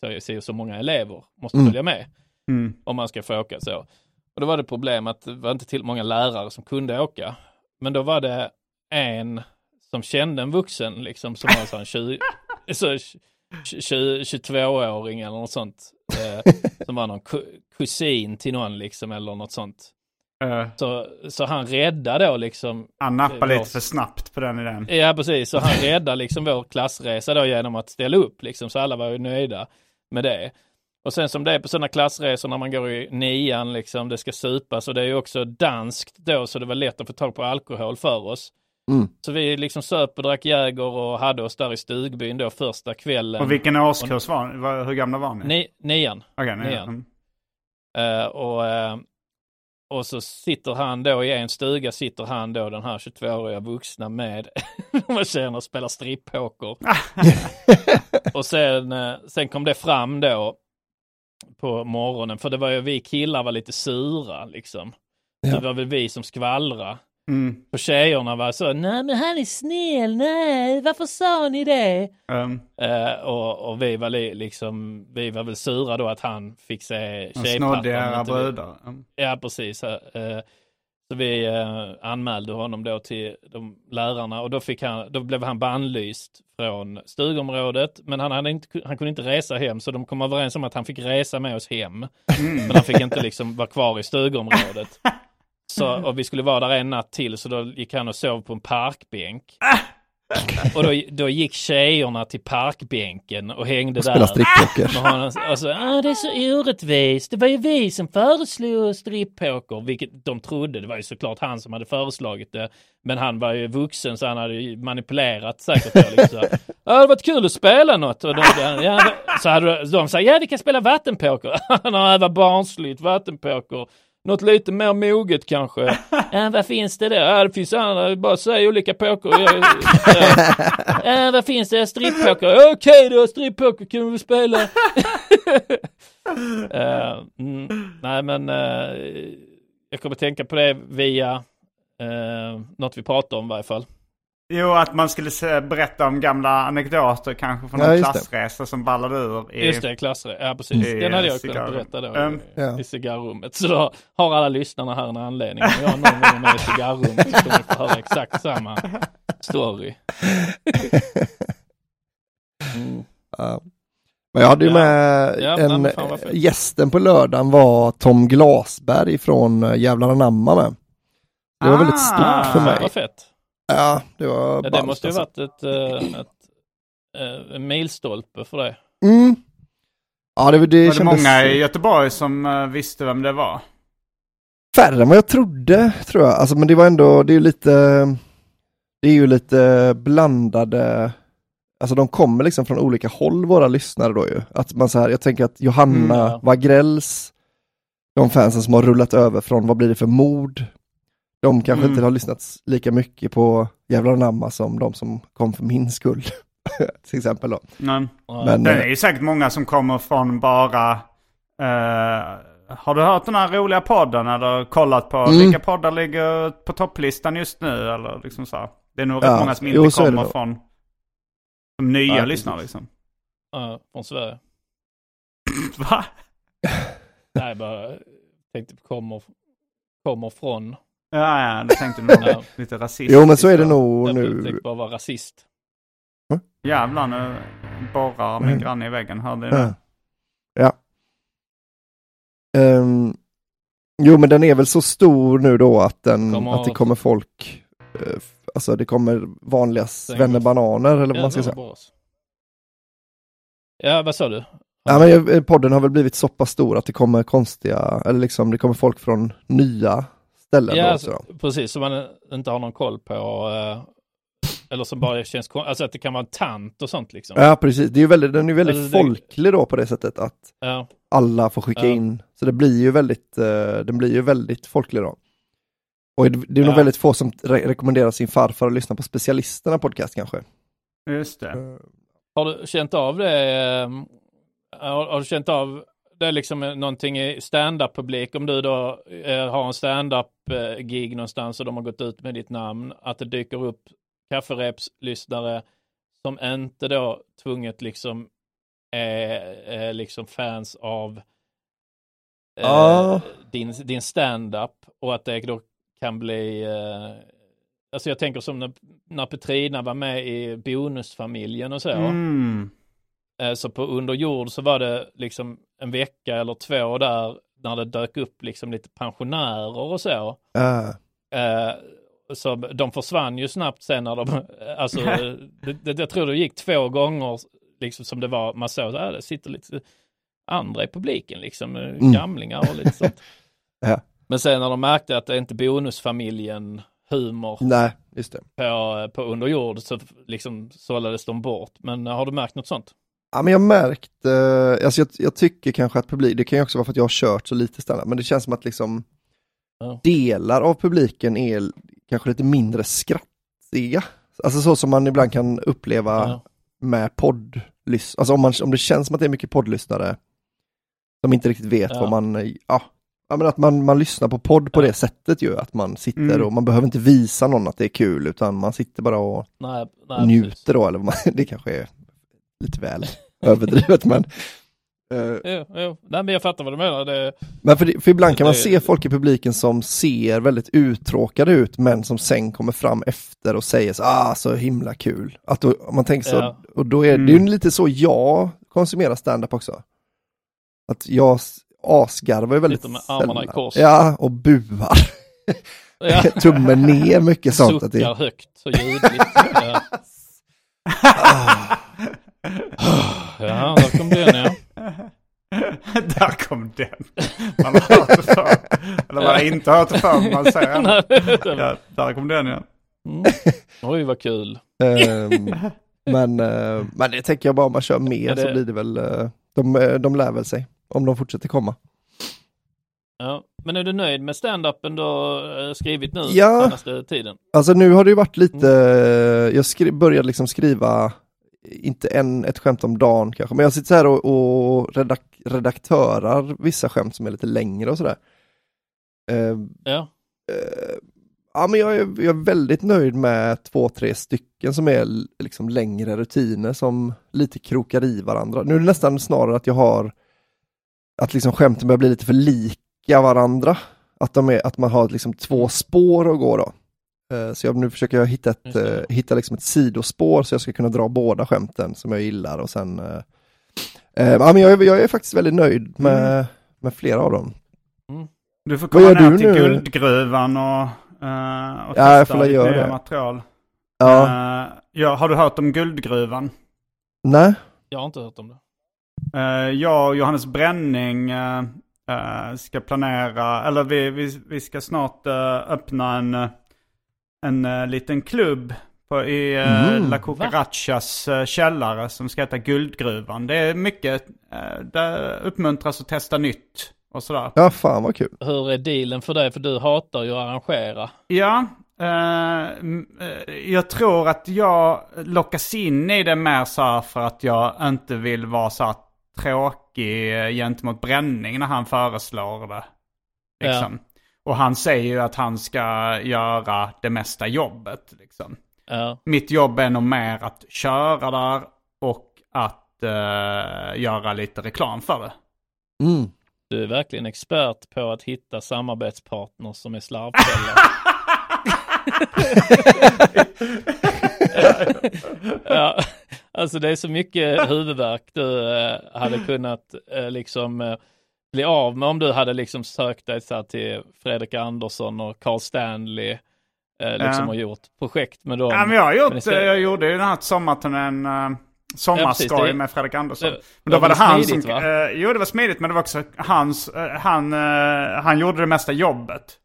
så, så, så många elever måste Mm. följa med Mm. om man ska få åka så. Och då var det problem att det var inte till många lärare som kunde åka. Men då var det en som kände en vuxen liksom som var en 20, så 20, 22-åring eller något sånt. Eh, som var någon ku- kusin till någon liksom eller något sånt. Eh, Så, så han räddade då liksom han nappade Det var- lite för snabbt på den idén. Ja, precis. Så han räddade liksom vår klassresa då genom att ställa upp liksom, så alla var ju nöjda med det. Och sen som det är på sådana klassresor när man går i nian, liksom, det ska supas och det är ju också danskt då, så det var lätt att få tag på alkohol för oss. Mm. Så vi liksom söp och drack Jäger och hade oss där i stugbyn då första kvällen. Och vilken årskurs var ni? Hur gamla var ni? Ni, nian. Okej, ni- nian. mm. Eh, och, eh, och så sitter han då i en stuga, sitter han då den här 22-åriga vuxna med de här tjejerna och spelar strippoker. och sen, eh, sen kom det fram då på morgonen, för det var ju vi killar var lite sura liksom. Ja. Det var väl vi som skvallra. Mm. Och tjejerna var så, nej men han är snäll, nej, varför sa ni det? Um, Eh, och, och vi var li, liksom, vi var väl sura då att han fick se inte vi. brudar. Mm. Ja, precis. Eh, Så vi eh, anmälde honom då till de lärarna och då, fick han, då blev han bannlyst från stugområdet. Men han, hade inte, han kunde inte resa hem så de kom överens om att han fick resa med oss hem. Men han fick inte liksom vara kvar i stugområdet. Så, och vi skulle vara där en natt till så då gick han och sov på en parkbänk. Och då, då gick tjejerna till parkbänken och hängde Och där. spela stripppoker. med honom. Och så, ah, det är så orättvist. Det var ju vi som föreslog strippoker, vilket de trodde. Det var ju såklart han som hade föreslagit det. Men han var ju vuxen så han hade ju manipulerat säkert. Då, liksom. så, ah, det hade varit kul att spela något. Och de, ja, så hade de sagt, ja vi kan spela vattenpoker. Han har övat barnsligt vattenpoker. Något lite mer moget kanske. Ja, vad finns det då? Ja, det finns andra, bara säg olika poker. Ja, vad finns det? Strippoker? Okej då, strippoker kan vi spela. Eh, mm, nej men eh, jag kommer tänka på det via uh, något vi pratar om i varje fall. Jo, att man skulle se, berätta om gamla anekdoter kanske från Ja, en just det. klassresa som ballade ur. I, Just det, klassre. Ja precis. I, Den hade jag kunnat cigarrum. berätta då Mm. i, Ja. i cigarrummet. Så då har alla lyssnarna här en anledning. Om jag någon gång är med i cigarrummet så kommer ni få höra exakt samma story. Mm. Ja. Men jag hade ju Ja. med Ja, en, fan gästen på lördagen var Tom Glasberg från eh, Jävlar anamma med. Det var väldigt Ah. stort för mig. Vad fett. Ja, det var Ja, det måste ju alltså. varit ett, eh, ett, eh, en milstolpe för dig. Mm. Ja, det, det Var det kändes många i Göteborg som eh, visste vem det var? färre än vad jag trodde, tror jag. Alltså, men det var ändå, det är ju lite, det är ju lite blandade, alltså de kommer liksom från olika håll, våra lyssnare då ju. Att man så här, jag tänker att Johanna Mm, ja. Wagrells, de fansen som har rullat över från Vad blir det för mord? De kanske Mm. inte har lyssnat lika mycket på Jävlar anamma som de som kom för min skull. Till exempel då. Nej. Men, Det eh, är ju säkert många som kommer från bara... eh, har du hört den här roliga podden eller kollat på Mm. vilka poddar ligger på topplistan just nu? Eller liksom så. här. Det är nog Ja, rätt många som inte jo, kommer från... Som nya Ja, lyssnare liksom. Ja, från Sverige. Va? Nej, bara tänkte kommer, kommer från. Ja, ja, du tänkte nog Ja. lite rasistiskt. Jo men så är det nog Jag nu. tänkte bara vara rasist. Jävlar nu borrar min Mm. granne i väggen. Hörde Ja. det? ja. Ehm, jo men den är väl så stor nu då att, den, Kommer- att det kommer folk, f- alltså det kommer vanliga Den Svenne går- Bananer eller vad man ska säga. Ja, vad sa du? Ja men jag- eh, podden har väl blivit så pass stor att det kommer konstiga, eller liksom det kommer folk från nya ställen Ja, då, alltså, så. precis, som man inte har någon koll på. eh, Eller som bara känns alltså att det kan vara en tant och sånt liksom. Ja precis, det är ju väldigt, den är ju väldigt Alltså, det- folklig då på det sättet att Ja, alla får skicka Ja. in. Så det blir ju väldigt, eh, den blir ju väldigt folklig då. Och det det är nog Ja. väldigt få som re- rekommenderar sin farfar att lyssna på specialisterna podcast kanske. Just det. Har du känt av det? eh, Har, har du känt av det är liksom någonting i stand-up-publik, om du då eh, har en stand-up-gig någonstans och de har gått ut med ditt namn, att det dyker upp kafferepslyssnare som inte då tvunget liksom är, är liksom fans av eh, din, din stand-up och att det då kan bli eh, Alltså jag tänker som när, när Petrina var med i Bonusfamiljen och så. Mm. Eh, Så på under jord så var det liksom en vecka eller två där när det dök upp liksom lite pensionärer och så. Uh, Eh, Så de försvann ju snabbt sen när de, alltså det, det, jag tror det gick två gånger liksom som det var, man såg att det sitter lite andra i publiken liksom, eh, Mm. gamlingar och lite sånt. Ja. Men sen när de märkte att det inte bonusfamiljen humor nej, just det. på, på under jord så liksom sållades de bort. Men eh, har du märkt något sånt? Ja men jag har märkt, eh, alltså jag, jag tycker kanske att publik, det kan ju också vara för att jag har kört så lite standard, men det känns som att liksom Ja. delar av publiken är kanske lite mindre skrattiga. Alltså så som man ibland kan uppleva Ja. med poddlyssnare, alltså om, man, om det känns som att det är mycket poddlyssnare som inte riktigt vet Ja. vad man, ja, ja men att man, man lyssnar på podd på Ja. det sättet ju, att man sitter Mm. och man behöver inte visa någon att det är kul, utan man sitter bara och Nej, nej njuter precis. då, eller det kanske är lite väl överdrivet men eh, Jo, jo. Nej, men jag fattar vad du menar. Det, Men för, för ibland kan man Det- se folk i publiken som ser väldigt uttråkade ut men som sen kommer fram efter och säger så ah så himla kul. Att då, man tänker så, Ja. och då är Mm. det är ju lite så jag konsumerar stand-up också. Att jag asgarvar ju väldigt Sitter med armarna i kors. Ja, och buar. ja. Tummen ner mycket sånt. Att Suckar det, högt så ljudligt. ja. ja, där kom den ja. Där kom den. Man har hört det förr. Eller man har inte hört det förr, men man säger. Ja, där kom den ja. Mm. Oj, vad kul. ehm, men, eh, men det tänker jag bara om man kör mer Ja, det- så blir det väl, eh, de, eh, de lär väl sig. Om de fortsätter komma. Ja. Men är du nöjd med stand-upen du har skrivit nu Ja. senaste tiden? Alltså nu har det ju varit lite, Mm. jag skri- började liksom skriva, inte en, ett skämt om dagen kanske, men jag sitter så här och, och redak- redaktörar vissa skämt som är lite längre och sådär. Eh, Ja. eh, ja men jag är, jag är väldigt nöjd med två, tre stycken som är liksom längre rutiner som lite krokar i varandra. Nu är det nästan snarare att jag har, att liksom skämten börjar bli lite för lika varandra. Att, de är, att man har liksom två spår att gå då. Eh, Så jag, nu försöker jag hitta ett, eh, hitta liksom ett sidospår så jag ska kunna dra båda skämten som jag gillar och sen eh, eh, ja, men jag, är, jag är faktiskt väldigt nöjd med, med flera av dem. Du får komma ner till nu? guldgruvan och, eh, och Ja, testa göra nya det. material. Ja, Eh, ja, har du hört om Guldgruvan? nej. Jag har inte hört om det. Uh, jag och Johannes Bränning eh, ska planera, eller vi, vi, vi ska snart öppna en, en eh, liten klubb på, i uh, Mm. La Cucarachas eh, källare som ska heta Guldgruvan. Det är mycket, uh, där uppmuntras att testa nytt och sådär. Ja, fan vad kul. Hur är dealen för dig? För du hatar ju att arrangera. Ja, jag tror att jag lockas in i det mer så här för att jag inte vill vara så här tråkig gentemot bränning när han föreslår det. Liksom. Och han säger ju att han ska göra det mesta jobbet. Liksom. Ja. Mitt jobb är nog mer att köra där och att eh, göra lite reklam för det. Mm. Du är verkligen expert på att hitta samarbetspartners som är slarvfällor. ja, alltså det är så mycket huvudvärk du eh, hade kunnat eh, liksom bli av med om du hade liksom sökt dig så här till Fredrik Andersson och Carl Stanley eh, liksom Ja. och gjort projekt med dem. Ja, men jag, har gjort, istället- jag gjorde ju den här sommarturnén, uh, sommarskoj Ja, det- med Fredrik Andersson. det- men då var det han smidigt, som... va? eh, jo, det var smidigt, men det var också hans... eh, han, eh, han gjorde det mesta jobbet.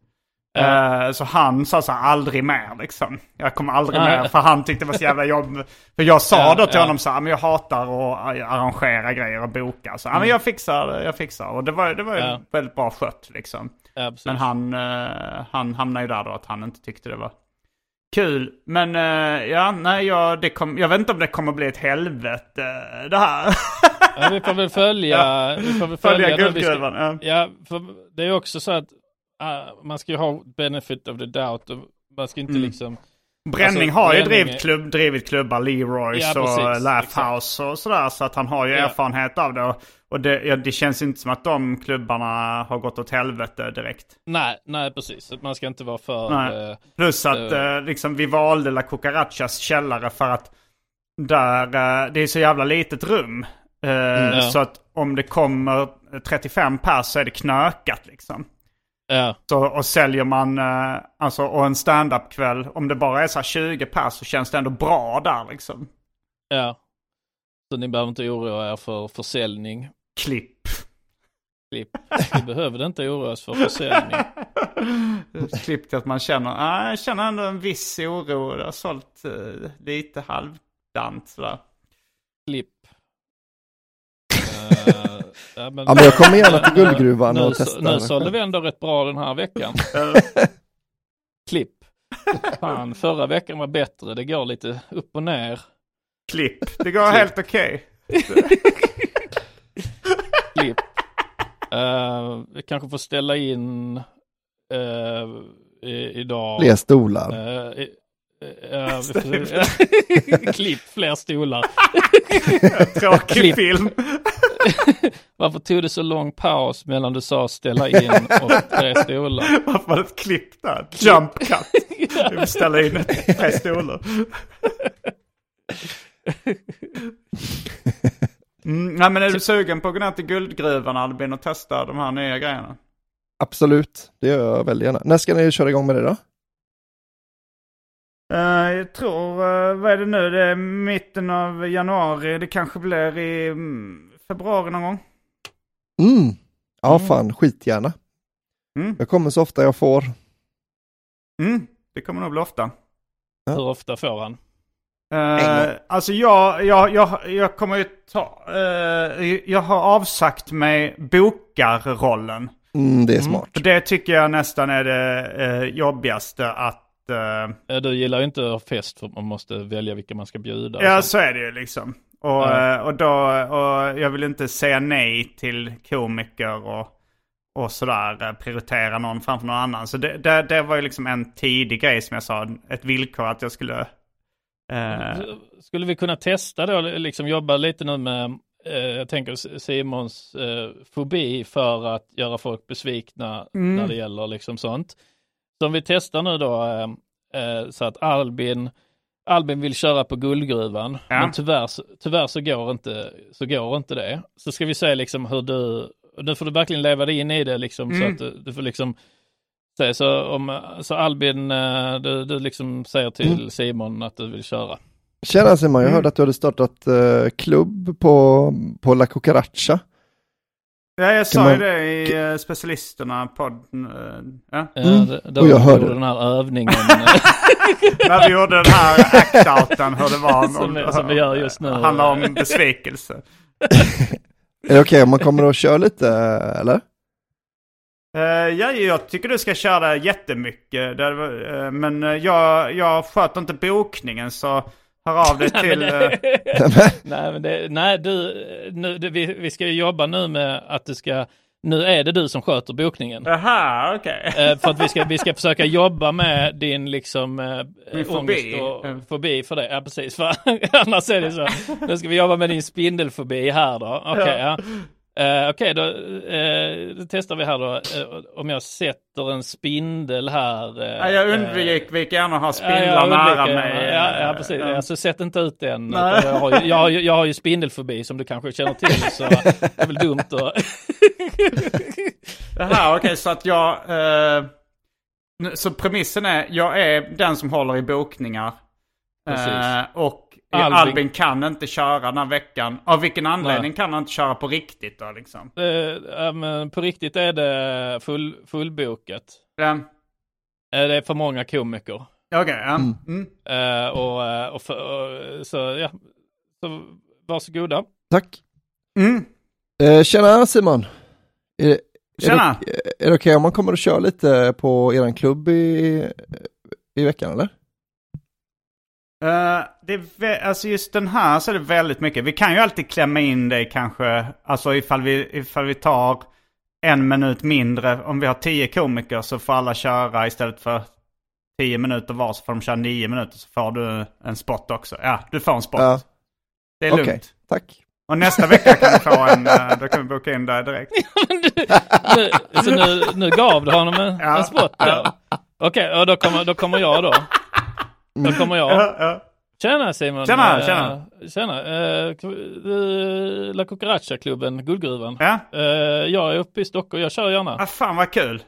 Ja. Eh, så han sa så här, aldrig mer liksom. Jag kommer aldrig mer, för han tyckte det var så jävla jobb. För jag sa Ja, då till ja. honom så här, men jag hatar att arrangera grejer och boka. Så, ja, men jag fixar jag fixar. Och det var, det var ju Mm. Ja. väldigt bra skött liksom. Ja. Men han, eh, han hamnade ju där då att han inte tyckte det var kul. Men eh, ja, nej, jag, det kom, jag vet inte om det kommer bli ett helvete det här. Ja, vi får väl följa, vi får väl Följa följa, guldgruvan. Ja. Ja, för det är också så att uh, man ska ju ha benefit of the doubt och man ska inte Mm. liksom Bränning Alltså, har ju Bränning drivit, klubb, drivit klubbar, Leroys Ja, och precis, Laugh exakt. House och sådär. Så att han har ju Ja. erfarenhet av det. Och, det, ja, det känns inte som att de klubbarna har gått åt helvete direkt. Nej, nej precis. Man ska inte vara för... Eh, Plus att Eh. eh, liksom, vi valde La Cucarachas källare för att där, eh, det är så jävla litet rum. Eh, ja. Så att om det kommer 35 pers så är det knökat liksom. Ja, Så, och säljer man, eh, alltså och en stand-up kväll, om det bara är så här 20 pers så känns det ändå bra där liksom. ja. Så ni behöver inte oroa er för försäljning. Klipp. Klipp. Vi behöver inte oroa oss för försäljning. Klipp till att man känner, ah, jag känner ändå en viss oro. Det har sålt eh, lite halvdant sådär. Klipp. Eh, ja, men, Ja, men jag kommer gärna till guldgruvan nu, och testar. Nu sålde vi ändå rätt bra den här veckan. Klipp. Fan, förra veckan var bättre. Det går lite upp och ner. Klipp. Det går helt okej. klipp. Eh, vi kanske får ställa in eh, i, idag. Fler stolar. Eh, i- får- klipp, fler stolar. Tråkig Klipp. film. Varför tog det så lång paus mellan du sa ställa in och tre stolar? Varför var det ett klipp där? Jump cut. Vi vill ställa in tre stolar. Mm, nej men är du sugen på att gå ner till guldgruvan Albin och testa de här nya grejerna? Absolut, det gör jag väldigt gärna. När ska ni köra igång med det då? Eh, jag tror, eh, vad är det nu? Det är mitten av januari. Det kanske blir i mm, februari någon gång. Mm. Ja, Mm. fan, skitgärna. Mm. Jag kommer så ofta jag får. Mm, det kommer nog bli ofta. Hur ofta får han? Uh, alltså jag, jag, jag, jag kommer ju ta, eh, jag har avsagt mig bokarrollen. Mm, det är smart. För det tycker jag nästan är det eh, jobbigaste att... Eh, Du gillar ju inte att ha fest för man måste välja vilka man ska bjuda. ja sånt. så är det ju liksom. Och, eh, och, då, och jag vill inte säga nej till komiker och, och sådär. eh, Prioritera någon framför någon annan. Så det, det, det var ju liksom en tidig grej som jag sa. Ett villkor att jag skulle... eh, Skulle vi kunna testa då, liksom jobba lite nu med, eh, jag tänker Simons eh, fobi för att göra folk besvikna Mm. när det gäller liksom sånt. Så om vi testar nu då eh, så att Albin, Albin vill köra på guldgruvan, Ja. men tyvärr, så- tyvärr så, går inte, så går inte det. Så ska vi se liksom hur du, nu får du verkligen leva dig in i det liksom så Mm. att du, du får liksom Så, så, om, så Albin, eh, du, du liksom säger till Simon att du vill köra. Tjena Simon, jag Mm. hörde att du hade startat eh, klubb på, på La Cucaracha. Ja, jag sa man- ju det i uh, specialisterna podden. eh, ja. Ja, Mm. det- Då Och jag hörde den här övningen När vi gjorde den här act-outen, hur det var. Som- som vi gör just nu. handlar om besvikelse. Är det okej om man kommer och kör lite eller? Uh, ja, jag tycker du ska köra jättemycket. Eh, men eh, jag, jag sköter inte bokningen så hör av dig till... eh, nej, men det, nej du, nu, det, vi, vi ska ju jobba nu med att du ska, nu är det du som sköter bokningen. Jaha, okej. Eh, för att vi ska, vi ska försöka jobba med din liksom eh, fobi. och Mm. fobi för det. Ja precis, för annars är det så. Nu ska vi jobba med din spindelfobi här då. Okej, ja. Eh, Okej, då, eh, då testar vi här då. Eh, om jag sätter en spindel här. Ja, jag undviker gärna att ha spindlar jag nära mig. Ja, ja precis. Ja. Alltså, sätt inte ut den. Jag har, ju, jag, har ju, jag har ju spindelfobi som du kanske känner till. Så det är väl dumt att... Jaha, okej, så att jag... så premissen är, jag är den som håller i bokningar. Precis. Och Albin- Albin. kan inte köra den här veckan. Av vilken anledning kan han inte köra på riktigt då liksom? Eh, ja, men på riktigt är det full, fullbokat. Ja, Eh, det är för många komiker. Okej, ja. Mm. Eh, och, eh, och, för, och så ja, så varsågoda. Tack. Mm. Eh, tjena Simon. Är, är Tjena. det, är det okej om man kommer och kör lite på eran klubb i, i veckan eller? Eh, det är alltså just den här så är det väldigt mycket. Vi kan ju alltid klämma in dig kanske, alltså ifall vi, ifall vi tar en minut mindre. Om vi har tio komiker så får alla köra istället för tio minuter var så får de köra nio minuter så får du en spot också. Ja, du får en spot. Ja. Det är Okej, lugnt. tack. Och nästa vecka kan du få en, eh, då kan vi boka in dig direkt. nu, så nu, nu gav du honom en, Ja. en spot där. Okej, och då kommer, då kommer jag då. Då kommer jag. Ja, ja. Tjena Simon! Tjena, Eh, tjena. Tjena! Uh, La Cucaracha-klubben, Guldgruvan. Ja. Eh, jag är uppe i Stockholm, jag kör gärna. Ah, fan vad kul.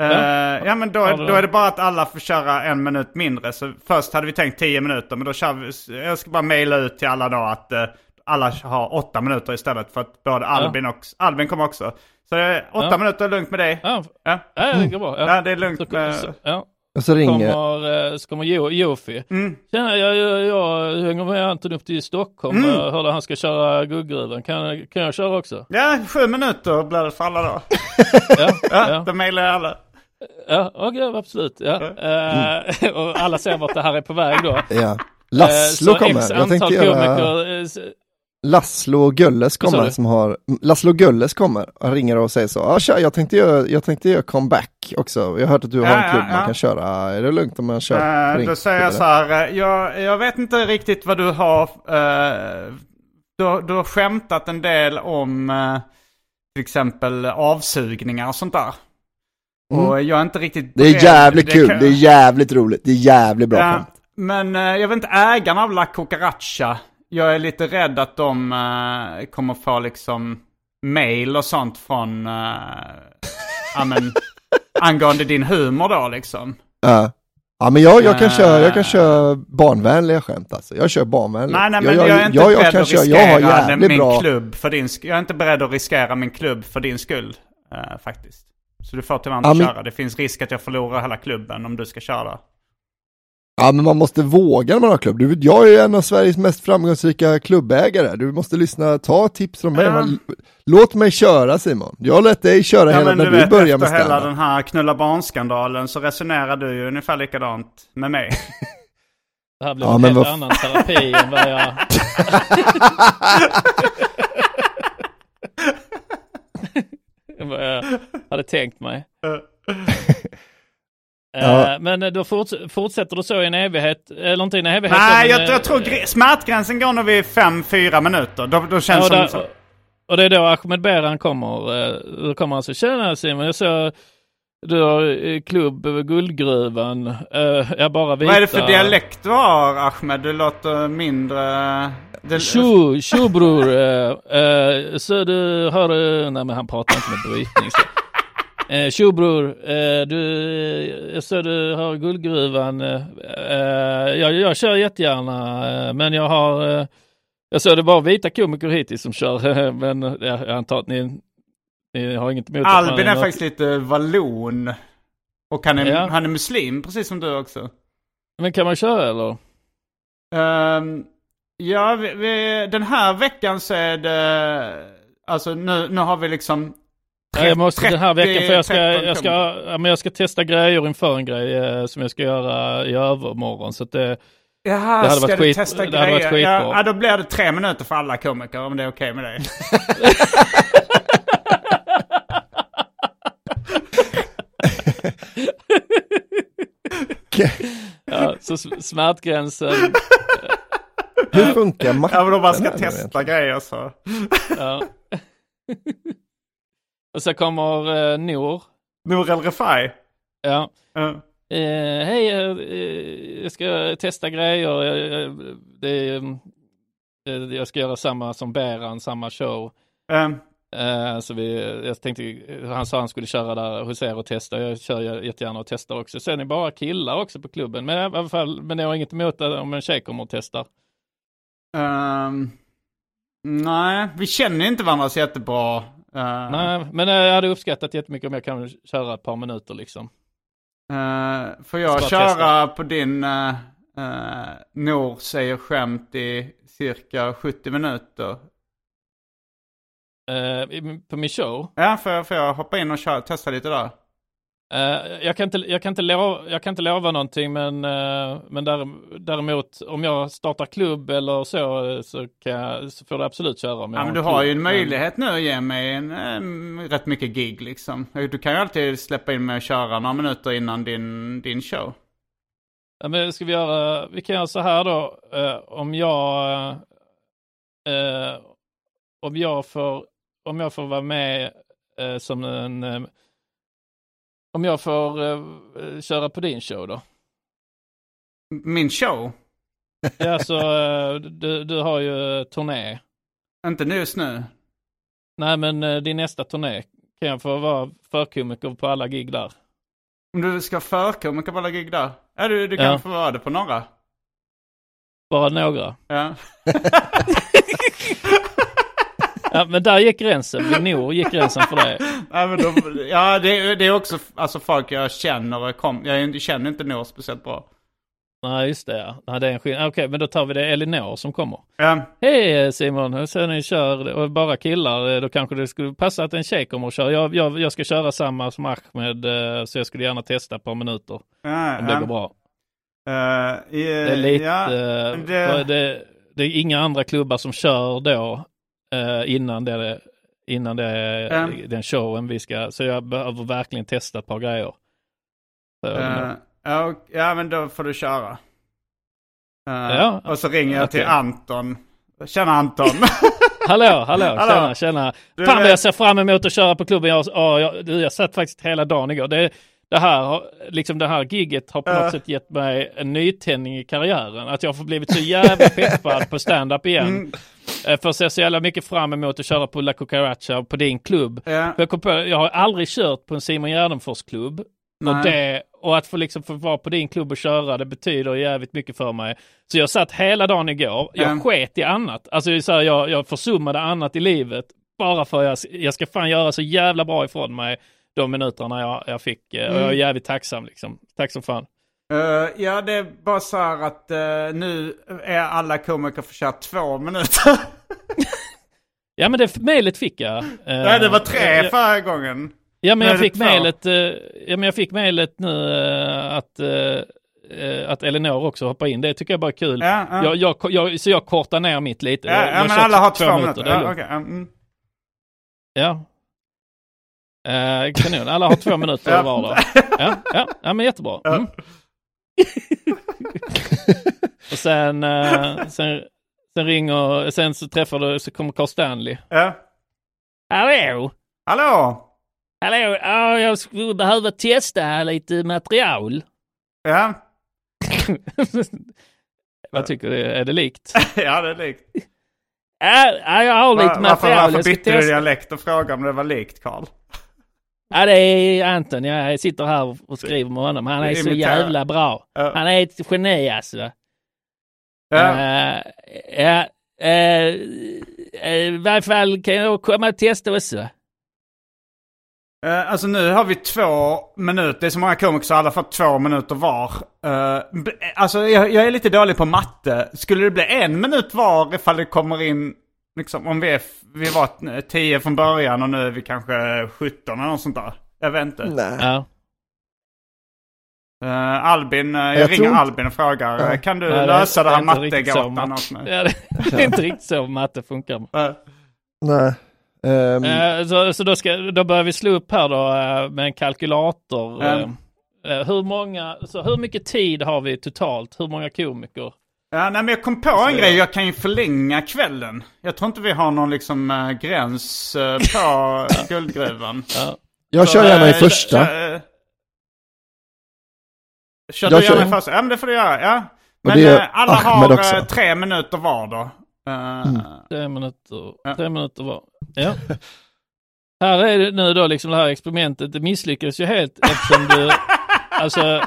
Eh, Ja. ja men då, du då är det bara att alla får köra en minut mindre. Så först hade vi tänkt tio minuter men då kör vi, jag ska bara mejla ut till alla då att eh, alla har åtta minuter istället för att både Albin och Albin kommer också. Så är åtta Ja. minuter är lugnt med dig. Ja, Ja, ja det går bra. ja det är lugnt Så, med... så, ja. Och så ringer, Kommer, eh, så kommer Jo- Jofi. Mm. Tjena, jag, jag, jag hänger med Anton upp till Stockholm. Mm. Jag hörde han ska köra Guldgruvan. Kan, kan jag köra också? Ja, sju minuter blir det för alla då. Ja, Ja, ja. då mejlar jag alla. ja okej, absolut. Ja. Eh, och alla ser vart det här är på väg då. ja. Eh, Laslo så kommer. X Jag antal tänkte göra, komiker, s- Laslo Gölles Vad sa kommer som har, Laslo Gölles kommer och ringer och säger så, ja tja, jag tänkte göra, jag tänkte göra comeback också. Jag har hört att du har Ja, en klubb ja, man ja. kan köra, är det lugnt om man kör? Eh, Ring. då säger jag så här, eh, jag, jag vet inte riktigt vad du har... Uh, du, du har skämtat en del om eh, till exempel avsugningar och sånt där. Och jag är inte riktigt Mm. Det är beredd- jävligt det kul, kan- det är jävligt roligt, det är jävligt bra Ja, skämt. Men eh, jag vet inte, ägarna av La Cucaracha, jag är lite rädd att de eh, kommer få liksom mail och sånt från, uh, ja men, angående din humor då liksom. Ja. Ja men jag, jag, kan Eh. köra, jag kan köra barnvänliga skämt alltså. Jag kör barnvänliga. Nej, nej, men jag, jag, är inte jag, jag beredd att riskera jag har min bra. klubb för din Jag är inte beredd att riskera min klubb för din skull, eh, faktiskt. Så du får tyvärr inte Ja, men- köra. Det finns risk att jag förlorar hela klubben om du ska köra. Ja men man måste våga när man har klubb. Du, jag är en av Sveriges mest framgångsrika klubbägare. Du måste lyssna, ta tips från mig. Ja. Låt mig köra Simon. Jag lät dig köra Ja, hela när du du, vet, börjar efter med hela standup. den här knulla barnskandalen så resonerar du ju ungefär likadant med mig. det här blir Ja, en helt vad- annan terapi än vad jag... än vad jag hade tänkt mig. Ja. Eh, Men då forts fortsätter du så i en evighet, eller inte i en evighet. Nej, men, jag, eh, jag tror gre- smärtgränsen går nog vid 5-4 minuter. Då, då Ja, känns det som... och det är då Ahmed Beran kommer. eh, Då kommer han så tjena Simon, jag såg du har eh, klubb över Guldgruvan. Uh, jag bara vita. Vad är det för dialekt du har Ahmed? Du låter mindre... Tjo, tjo bror. eh, eh, så du har... eh, nej men han pratar inte med brytning. Så. Eh, Tjobror, eh, du, jag ser du har guldgruvan. Eh, eh, jag, jag kör jättegärna, eh, men jag har, eh, jag ser det bara vita komiker hittills som kör, men eh, jag antar att ni, ni har inget emot Albin är faktiskt lite vallon. Och han är, Ja. han är muslim, precis som du också. Men kan man köra eller? Ehm, ja, vi, vi, den här veckan så är det... Alltså nu, nu har vi liksom... Ja, jag måste den här 30, veckan för jag ska, 13 jag ska, ja, men jag ska testa grejer inför en grej eh, som jag ska göra i övermorgon. Så att det, Jaha, Det hade ska varit du skit- testa det hade varit grejer? Ja, ja, då blir det tre minuter för alla komiker om det är okej med dig. ja, så smärtgränsen. Hur funkar matten? Ja, men om man ska testa grejer så. Ja. Och så kommer eh, Nor. Nour El Refai. Ja. Ja. Eh, Hej, eh, jag ska testa grejer. Det, jag ska göra samma som Beran, samma show. Så vi, jag tänkte, han sa han skulle köra där hos er och testa. Jag kör jättegärna och testar också. Sen är det bara killar också på klubben. Men i alla fall, men jag har inget emot det om en tjej kommer och testar. ehm, nej, vi känner inte varandra så jättebra. Uh, Nej, men eh, jag hade uppskattat jättemycket om jag kan köra ett par minuter liksom. Uh, får jag köra testa. på din uh, uh, Nor säger skämt i cirka 70 minuter? I- på min show. Ja, får jag, får jag hoppa in och köra, testa lite där? Eh, jag, kan inte, jag, kan inte lova, jag kan inte lova någonting men, eh, men därem- däremot om jag startar klubb eller så, eh, så, kan jag, så får du absolut köra. Om jag Ja, men en du har klubb. ju en möjlighet nu att ge mig en, em, rätt mycket gig liksom. Du kan ju alltid släppa in mig och köra några minuter innan din, din show. Ja, men ska vi göra, vi kan göra så här då, eh, om jag, om jag får, om jag får vara med som en, om jag får eh, köra på din show då. Min show? Ja, så eh, du, du har ju turné. Inte just nu. Nej, men eh, din nästa turné kan jag få vara förkomiker på alla gig där. Om du ska förkomiker på alla gig där? Ja, du, du kan Ja. få vara det på några. Bara några. Ja. Ja, men där gick gränsen. Vid Nor gick gränsen för det. Ja, men då, ja det, det är också alltså folk jag känner. Kom, jag känner inte Nour speciellt bra. Nej, just det ja. Nej, det är en skillnad. Okej, men då tar vi det Elinor som kommer. Ja, Hej Simon, jag ser ni kör och bara killar. eh, Då kanske det skulle passa att en tjej kommer och kör. Jag, jag, jag ska köra samma som Ahmed, eh, så jag skulle gärna testa ett par minuter. ja, Om det ja. går bra. Eh, i- Det är lite, eh, det- det, det är inga andra klubbar som kör då eh, innan det, innan det, Ja. den showen vi ska, så jag behöver verkligen testa ett par grejer. Så, ja, och- ja, men då får du köra. Eh, Ja, Och så ringer jag till okej. Anton. Tjena Anton. Hallå, hallå, Hallå. tjena, tjena. Du, Fan vad eh, jag ser fram emot att köra på klubben. Jag, ja, jag, jag satt faktiskt hela dagen igår. Det, det, här, har- liksom det här gigget har på något sätt gett mig en nytändning i karriären. Att jag får blivit så jävla peppad på stand-up igen. Mm. Eh, För jag ser så jävla mycket fram emot att köra på La Cucaracha på din klubb. Ja. Jag, på, jag har aldrig kört på en Simon Gärdenfors klubb. Och, det, och att få, liksom få vara på din klubb och köra, det betyder jävligt mycket för mig. Så jag satt hela dagen igår, jag Ja. sket i annat. Alltså så här, jag, jag försummade annat i livet. Bara för att jag, jag ska fan göra så jävla bra ifrån mig de minuterna jag, jag fick. eh, Och jag är Mm. jävligt tacksam liksom. Tack som fan. Eh, ja, det är bara så här att eh, nu är alla komiker för köra två minuter. Ja men det mejlet fick jag. Eh, Nej, det var tre jag- förra gången. Ja men Nu jag fick mejlet, eh, ja men jag fick mejlet nu att, att Elinor också hoppar in. Det tycker jag bara är kul. Ja, ja. Jag, jag, jag, så jag kortar ner mitt lite. Ja, Jag- ja jag men alla har två två minuter, minuter. Ja, ja, mm. Ja. Eh, kanon, alla har två minuter var då. Ja, ja, ja men jättebra. Mm. och sen, eh, sen, sen ringer, sen så träffar du, så kommer Carl Stanley. Ja. Hallå! Hallå! Hallå, ja, jag skulle behöva testa lite material. Ja. Vad tycker du? Är det likt? ja, det är likt. Ja, ja, jag har lite Va- varför material. varför ska bytte du dialekt och frågade om det var likt, Karl? Ja det är Anton, jag sitter här och skriver med honom. Han är så Imitera. jävla bra. Ja. Han är ett geni alltså. Ja. Eh, ja, eh, eh, i varje fall kan jag komma och testa också. Eh, alltså nu har vi två minuter. Det är så många komiker så alla får två minuter var. Alltså jag, jag är lite dålig på matte. Skulle det bli en minut var ifall det kommer in, liksom om vi, är, vi var 10 från början och nu är vi kanske 17 eller något sånt där. Jag vet inte. Nej. Ja. Eh, Albin, eh, jag, Jag ringer Albin och frågar, Ja. eh, kan du Nej, lösa det här är inte riktigt så mattegatan matte- åt mig? Ja, det, är inte riktigt så matte funkar. Eh, Nej. Eh, så så då, ska, då börjar vi slå upp här då med en kalkylator. Eh, hur, många, så hur mycket tid har vi totalt? Hur många komiker? Ja, nej, men jag kom på en grej, jag kan ju förlänga kvällen. Jag tror inte vi har någon liksom äh, gräns äh, på Guldgruvan. Ja. jag kör Så, gärna i eh, första. Kör, eh, kör Jag du gärna kör- i första? Ja men det får du göra, ja. Men det är alla Ahmed har också. tre minuter var då. Eh, Tre minuter, Ja. tre minuter var. Ja. Här är det nu då liksom det här experimentet, det misslyckades ju helt eftersom du, alltså,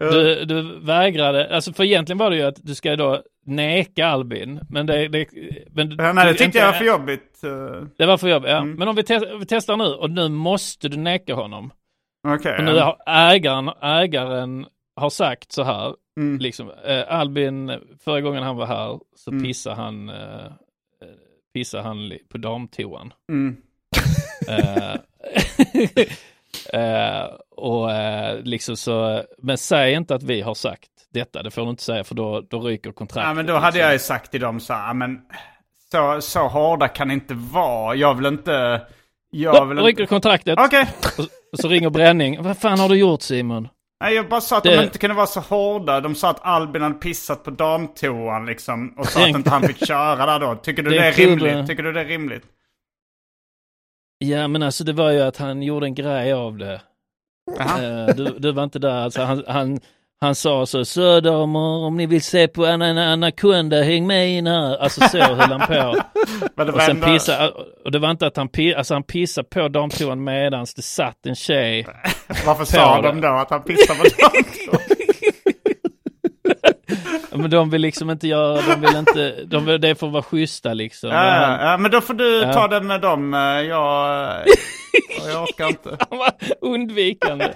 du, du vägrade, alltså för egentligen var det ju att du ska då neka Albin, men det, det men ja, nej, det tyckte jag var för jobbigt. eh, Det var för jobbigt, ja. Mm. Men om vi, te- vi testar nu och nu måste du neka honom. Okej. Och nu har ägaren, ägaren har sagt så här, Mm. liksom, eh, Albin, förra gången han var här så Mm. pissade han, eh, pissade han på damtoan. Mm. Eh, eh, och eh, liksom så, men säg inte att vi har sagt detta, det får du inte säga för då, då ryker kontraktet. Ja men då hade liksom. jag ju sagt till dem så här, men så, så hårda kan det inte vara. Jag vill inte... Jag Då vill ryker inte... kontraktet Okej. och, och så ringer Bränning. Vad fan har du gjort Simon? Nej, jag bara sa att Det- de inte kunde vara så hårda. De sa att Albin hade pissat på damtoan liksom. Och sa att inte han fick köra där då. Tycker du Det det är rimligt? eh. Tycker du det är rimligt? Ja men alltså det var ju att han gjorde en grej av det. Eh, du, du var inte där, alltså han, han, han sa så, Södermer om ni vill se på en, en anakonda, häng med in här. Alltså så höll han på. Och sen ändå... pissa, och det var inte att han, alltså han pissade på damtoan medans det satt en tjej. Varför sa de då att han pissade på damtoan? Men de vill liksom inte göra, de vill inte, de vill, det får vara schyssta liksom. ja, han, ja, men då får du Ja. ta den med dem. eh, Jag, jag orkar inte. han var undvikande.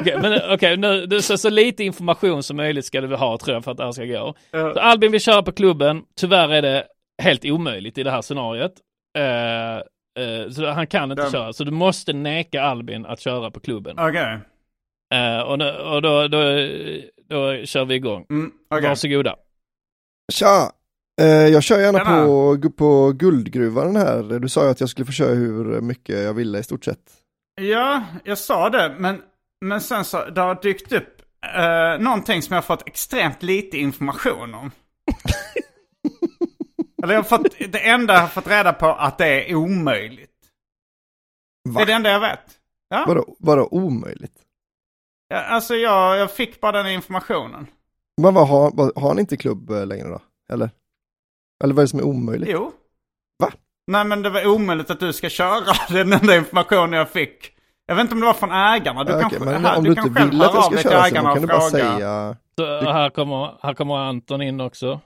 Okej, men okej, nu, nu- så, så lite information som möjligt ska du ha tror jag för att det här ska gå. Ja. Så Albin vill köra på klubben. Tyvärr är det helt omöjligt i det här scenariot. Eh, eh, så han kan inte Den- köra. Så du måste neka Albin att köra på klubben. Okej. Eh, och då, och då, då, då kör vi igång. Mm, okej. Varsågoda. Tja! Eh, jag kör gärna Tjena. på, på guldgruvan här. Du sa ju att jag skulle få köra hur mycket jag ville i stort sett. Ja, jag sa det. Men, men sen så det har dykt upp eh, någonting som jag har fått extremt lite information om. Eller jag har fått, det enda jag har fått reda på att det är omöjligt. Det Va? är det enda jag vet. Ja, Vadå, vadå omöjligt? Ja, alltså jag, jag fick bara den informationen. Men vad har, vad, har ni inte klubb eh, längre då? Eller? Eller vad är det som är omöjligt? Jo. Va? Nej men det var omöjligt att du ska köra. Det är den enda informationen jag fick. Jag vet inte om det var från ägarna. Du Ja, kan, okej, men här, om du du kan inte själv vill att höra jag av ska dig till köra så ägarna kan och du bara fråga. säga... Så här, kommer, här kommer Anton in också.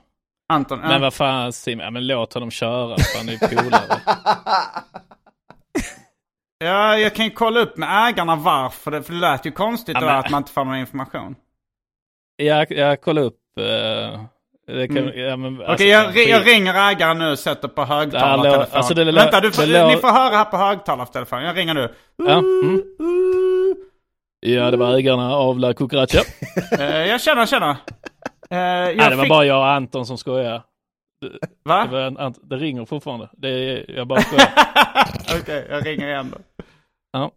Anton, ja. Men vad fan Simon, ja, men låt honom köra. för Han är ju polare. Ja, jag kan ju kolla upp med ägarna varför. Det, för det lät ju konstigt Ja, men- att man inte får någon information. Jag, jag kollar upp. eh, kan, Mm. ja, men, Okej, alltså, jag, skit- jag ringer ägaren nu och sätter på högtalartelefon. alltså, det Vänta, du får, det ni får höra här på högtalartelefon. Jag ringer nu. Ja, mm. ja, det var ägarna av La Cucaracha. Eh, jag känner, känner. Uh, jag Nej, det var fick- bara jag och Anton som skojar. Va? Det, en, det ringer fortfarande. Det är, jag bara skojar. Okej, jag ringer igen då. Ja.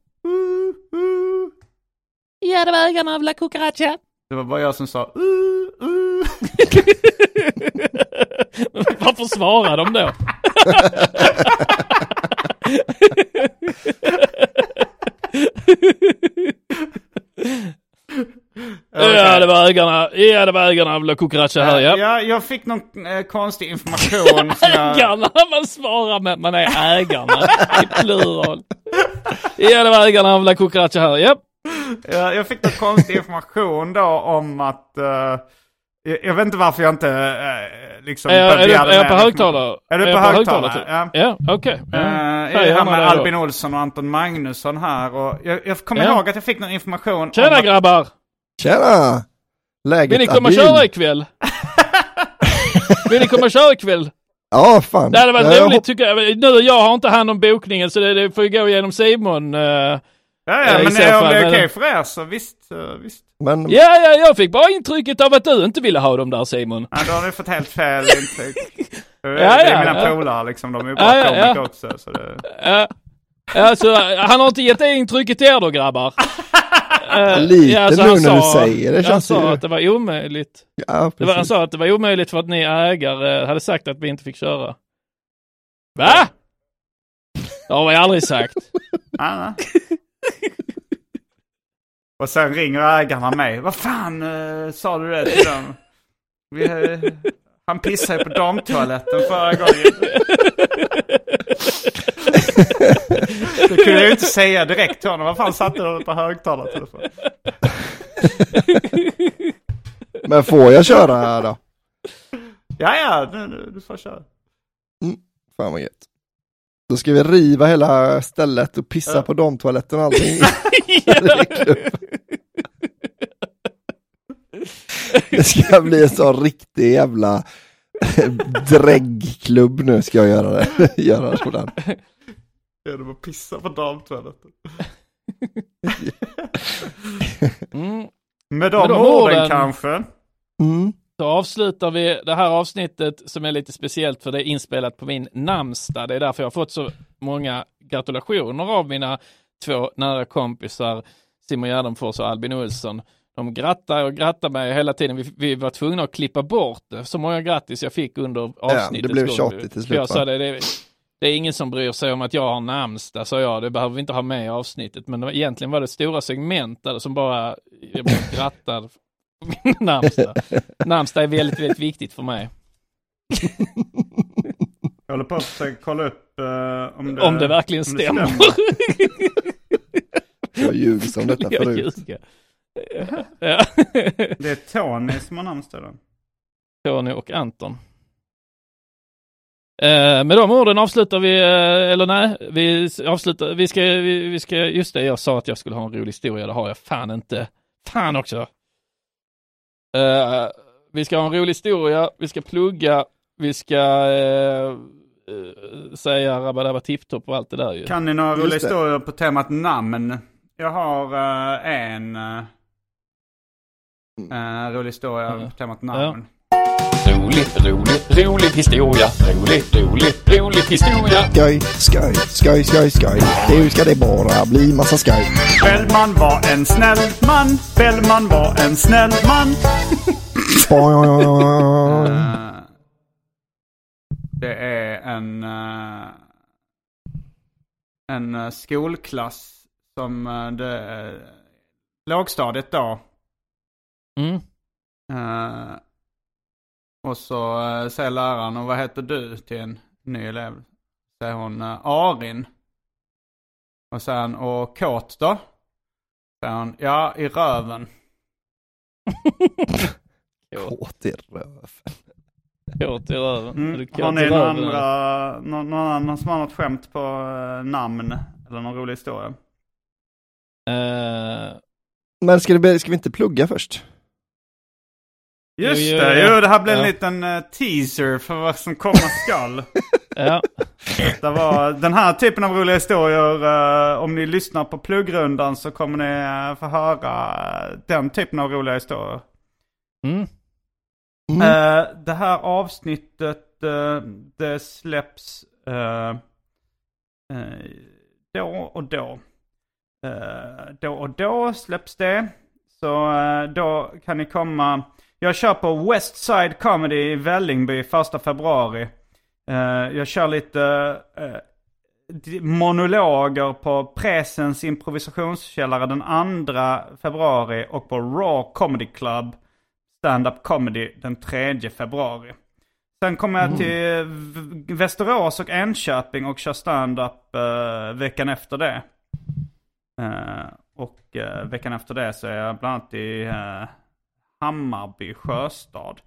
Ja, det var ägarna av La Cucaracha. Det var bara jag som sa uh, uh. Varför svarar de då? Okej, Ja, det var ägarna, ja, det var ägarna av La Cucaracha här, ja. Ja, jag fick någon eh, konstig information. som jag... Ägarna, man svarar med att man är ägarna i plural. Ja, det var ägarna av La Cucaracha här, ja. Ja, jag fick någon konstig information då om att... eh, jag, vet inte varför jag inte uh, liksom... Är, är, är, begärde är jag på mer högtalare? Är du på högtalare? typ? Ja. Ja, okej. Ja. Uh, Säg jag är här med då. Albin Olsson och Anton Magnusson här och jag, jag kommer Ja. ihåg att jag fick någon information Tjena om att, grabbar! Tjena! Läget Vill ni komma och köra ikväll? Vill ni komma och köra ikväll? Ja, fan. Det hade varit Ja, jag roligt tycker jag. Nu, jag har inte hand om bokningen så det, det får ju gå genom Simon. eh. Ja, Eh, ja i men det, om det är okej för er så visst, eh, visst. Men Ja, ja, jag fick bara intrycket av att du inte ville ha dem där Simon. Ja, då har ni fått helt fel intryck. Det Ja, är ja, mina ja. polare liksom, de är ju bara ja, komiker ja. också. Så det... Ja, alltså, han har inte gett det intrycket till er då grabbar? Eh, Lite så nu han när du säger det, Han känns sa ju- att det var omöjligt. ja, Det var, han sa att det var omöjligt för att ni ägare hade sagt att vi inte fick köra. Va? Det har vi aldrig sagt. Ja, nej. Och sen ringer ägarna mig. Vad fan eh, sa du det till dem? Vi, eh, han pissade på damtoaletten förra gången. Det kunde jag ju inte säga direkt till honom. Vad fan satte du på högtalartelefon? Men får jag köra då? Ja, ja, du, du, får köra. Fan vad gött. Då ska vi riva hela stället och pissa Ja. på damtoaletten och allting. Det ska bli en sån riktig jävla dräggklubb nu ska jag göra det. göra på den. Genom att pissa på damtoaletten. Mm. Med de, Med de orden, orden- kanske. Mm. Så avslutar vi det här avsnittet som är lite speciellt för det är inspelat på min namnsdag. Det är därför jag har fått så många gratulationer av mina två nära kompisar Simon Gärdenfors och Albin Olsson. De grattar och grattar mig hela tiden. Vi, vi var tvungna att klippa bort det. Så många grattis jag fick under avsnittet. det blev tjatigt till slut, Jag sa det, det, det är ingen som bryr sig om att jag har namnsdag, sa jag. Det behöver vi inte ha med i avsnittet. Men det var, egentligen var det stora segment där som bara jag blev grattad namnsdag. Namnsdag är väldigt, väldigt viktigt för mig. Jag håller på att försöka kolla upp eh, om det, Om det verkligen om det stämmer. Jag ljuger som detta förut. Det är Tony som har namnsdag då. Tony och Anton. Eh, med de orden avslutar vi, eh, eller nej, vi avslutar, vi ska, vi, vi ska, just det, jag sa att jag skulle ha en rolig historia, det har jag fan inte. Fan också. Eh, vi ska ha en rolig historia, vi ska plugga, vi ska eh, eh, säga rabba tipptopp och allt det där ju. Kan ni några roliga historier på temat namn? Jag har eh, en uh, rolig historia Ja. på temat namn. Rolig, rolig, rolig historia. Rolig, rolig, rolig historia. Skoj, skoj, skoj, skoj, skoj. Nu ska det bara bli massa skoj. Bellman var en snäll man. Bellman var en snäll man. Eh, det är en, eh, en eh, skolklass som uh, det, uh, lågstadiet då. Mm. Eh, och så uh, säger läraren, och vad heter du till en ny elev? Säger hon uh, Arin. Och han, och kåt då? Säger hon, ja i röven. Kåt i röv. Kåt i röven. Mm. Har ni någon, röven, andra, någon, någon annan som har något skämt på eh, namn? Eller någon rolig historia? Eh, Men ska, det, bli- ska vi inte plugga först? Just Jo, det, ja. jo det här blev en Ja. liten eh, teaser för vad som komma skall. ja. det var den här typen av roliga historier, eh, om ni lyssnar på pluggrundan så kommer ni uh, få höra eh, den typen av roliga historier. Mm. Mm. Eh, det här avsnittet, eh, det släpps eh, eh, då och då. Eh, då och då släpps det. Så eh, då kan ni komma. Jag kör på West Side Comedy i Vällingby första februari. Eh, jag kör lite eh, monologer på Presens improvisationskällare den 2 februari och på Raw Comedy Club stand-up comedy den 3 februari. Sen kommer jag till V- Västerås och Enköping och kör stand-up eh, veckan efter det. Eh, och eh, veckan efter det så är jag bland annat i Hammarby sjöstad.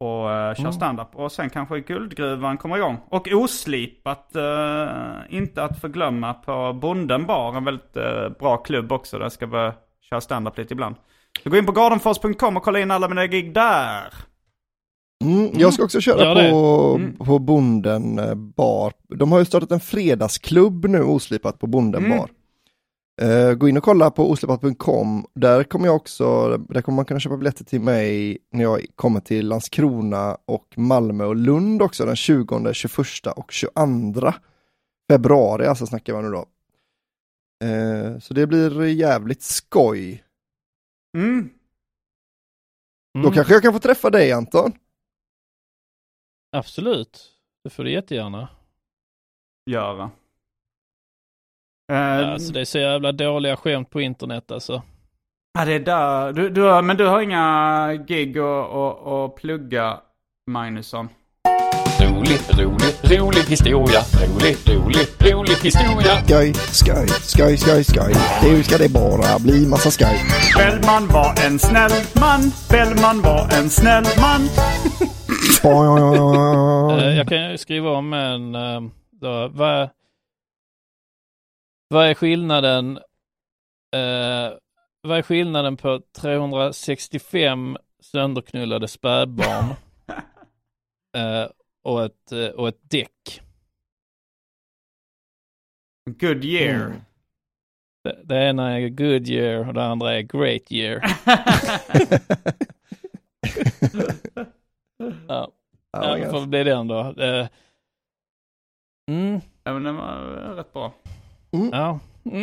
Och uh, kör stand-up. Och sen kanske Guldgruvan kommer igång. Och Oslipat, eh, inte att förglömma, på Bonden bar. En väldigt eh, bra klubb också där jag ska börja köra stand-up lite ibland. Så gå in på gardenfors.com och kolla in alla mina gig där. Mm, jag ska också köra det. på, Mm. på Bonden bar. De har ju startat en fredagsklubb nu, oslipat på Bonden Mm. bar. Eh, gå in och kolla på oslipat.com. Där kommer jag också, där kommer man kunna köpa biljetter till mig när jag kommer till Landskrona och Malmö och Lund också den 20, 21 och 22 februari, alltså snackar man nu då. Eh, så det blir jävligt skoj. Mm. Då Mm, kanske jag kan få träffa dig Anton. Absolut, det får du jättegärna. Göra. Alltså det är så jävla dåliga skämt på internet alltså. Ja, det är där. Du, du har, men du har inga gig och, och, och plugga, Magnusson? Rolig, rolig, rolig historia. Rolig, rolig, rolig historia. Skoj, skoj, skoj, skoj, skoj. Nu ska det bara bli massa skoj. Bellman var en snäll man. Bellman var en snäll man. Eh, Jag kan ju skriva om en, eh, då, vad, vad är skillnaden eh, vad är skillnaden på 365 sönderknullade spädbarn eh, och, ett, eh, och ett däck? Good year. Mm. Det, det ena är good year och det andra är great year. ja, Ja, ja, det får bli den då. Eh, mm, Ja, men den var rätt bra. Ja.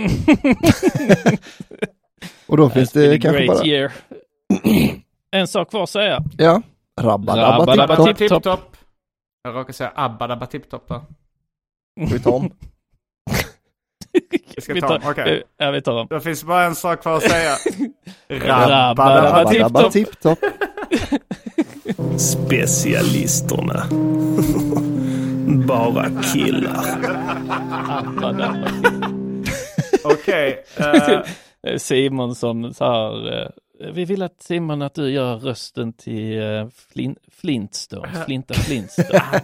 Och då finns det kanske bara, year. en sak kvar att säga. ja, rabba dabba Rabba dabba tipp-topp. tipp. Tipp-topp. Tipp-topp. Jag råkade säga Abba Dabba Tipp-topp där. Vi tar om. Vi ska Vi ta dem, okej. Ja, vi tar dem. Det finns bara en sak kvar att säga. Rabba Rabba dabba Rabba Dabba dabba tipp-topp. tipp-topp. Specialisterna. Bara killar. Abba, dabba. Okej. eh, Eh, Simon som så här, eh, vi vill att Simon att du gör rösten till uh, flin, Flintstones, Flinta Flintstones.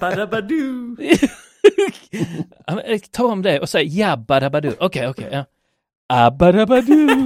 Eh, Ta om det och säg jabba dabba du. Okej, okej. ja. Abba dabba du.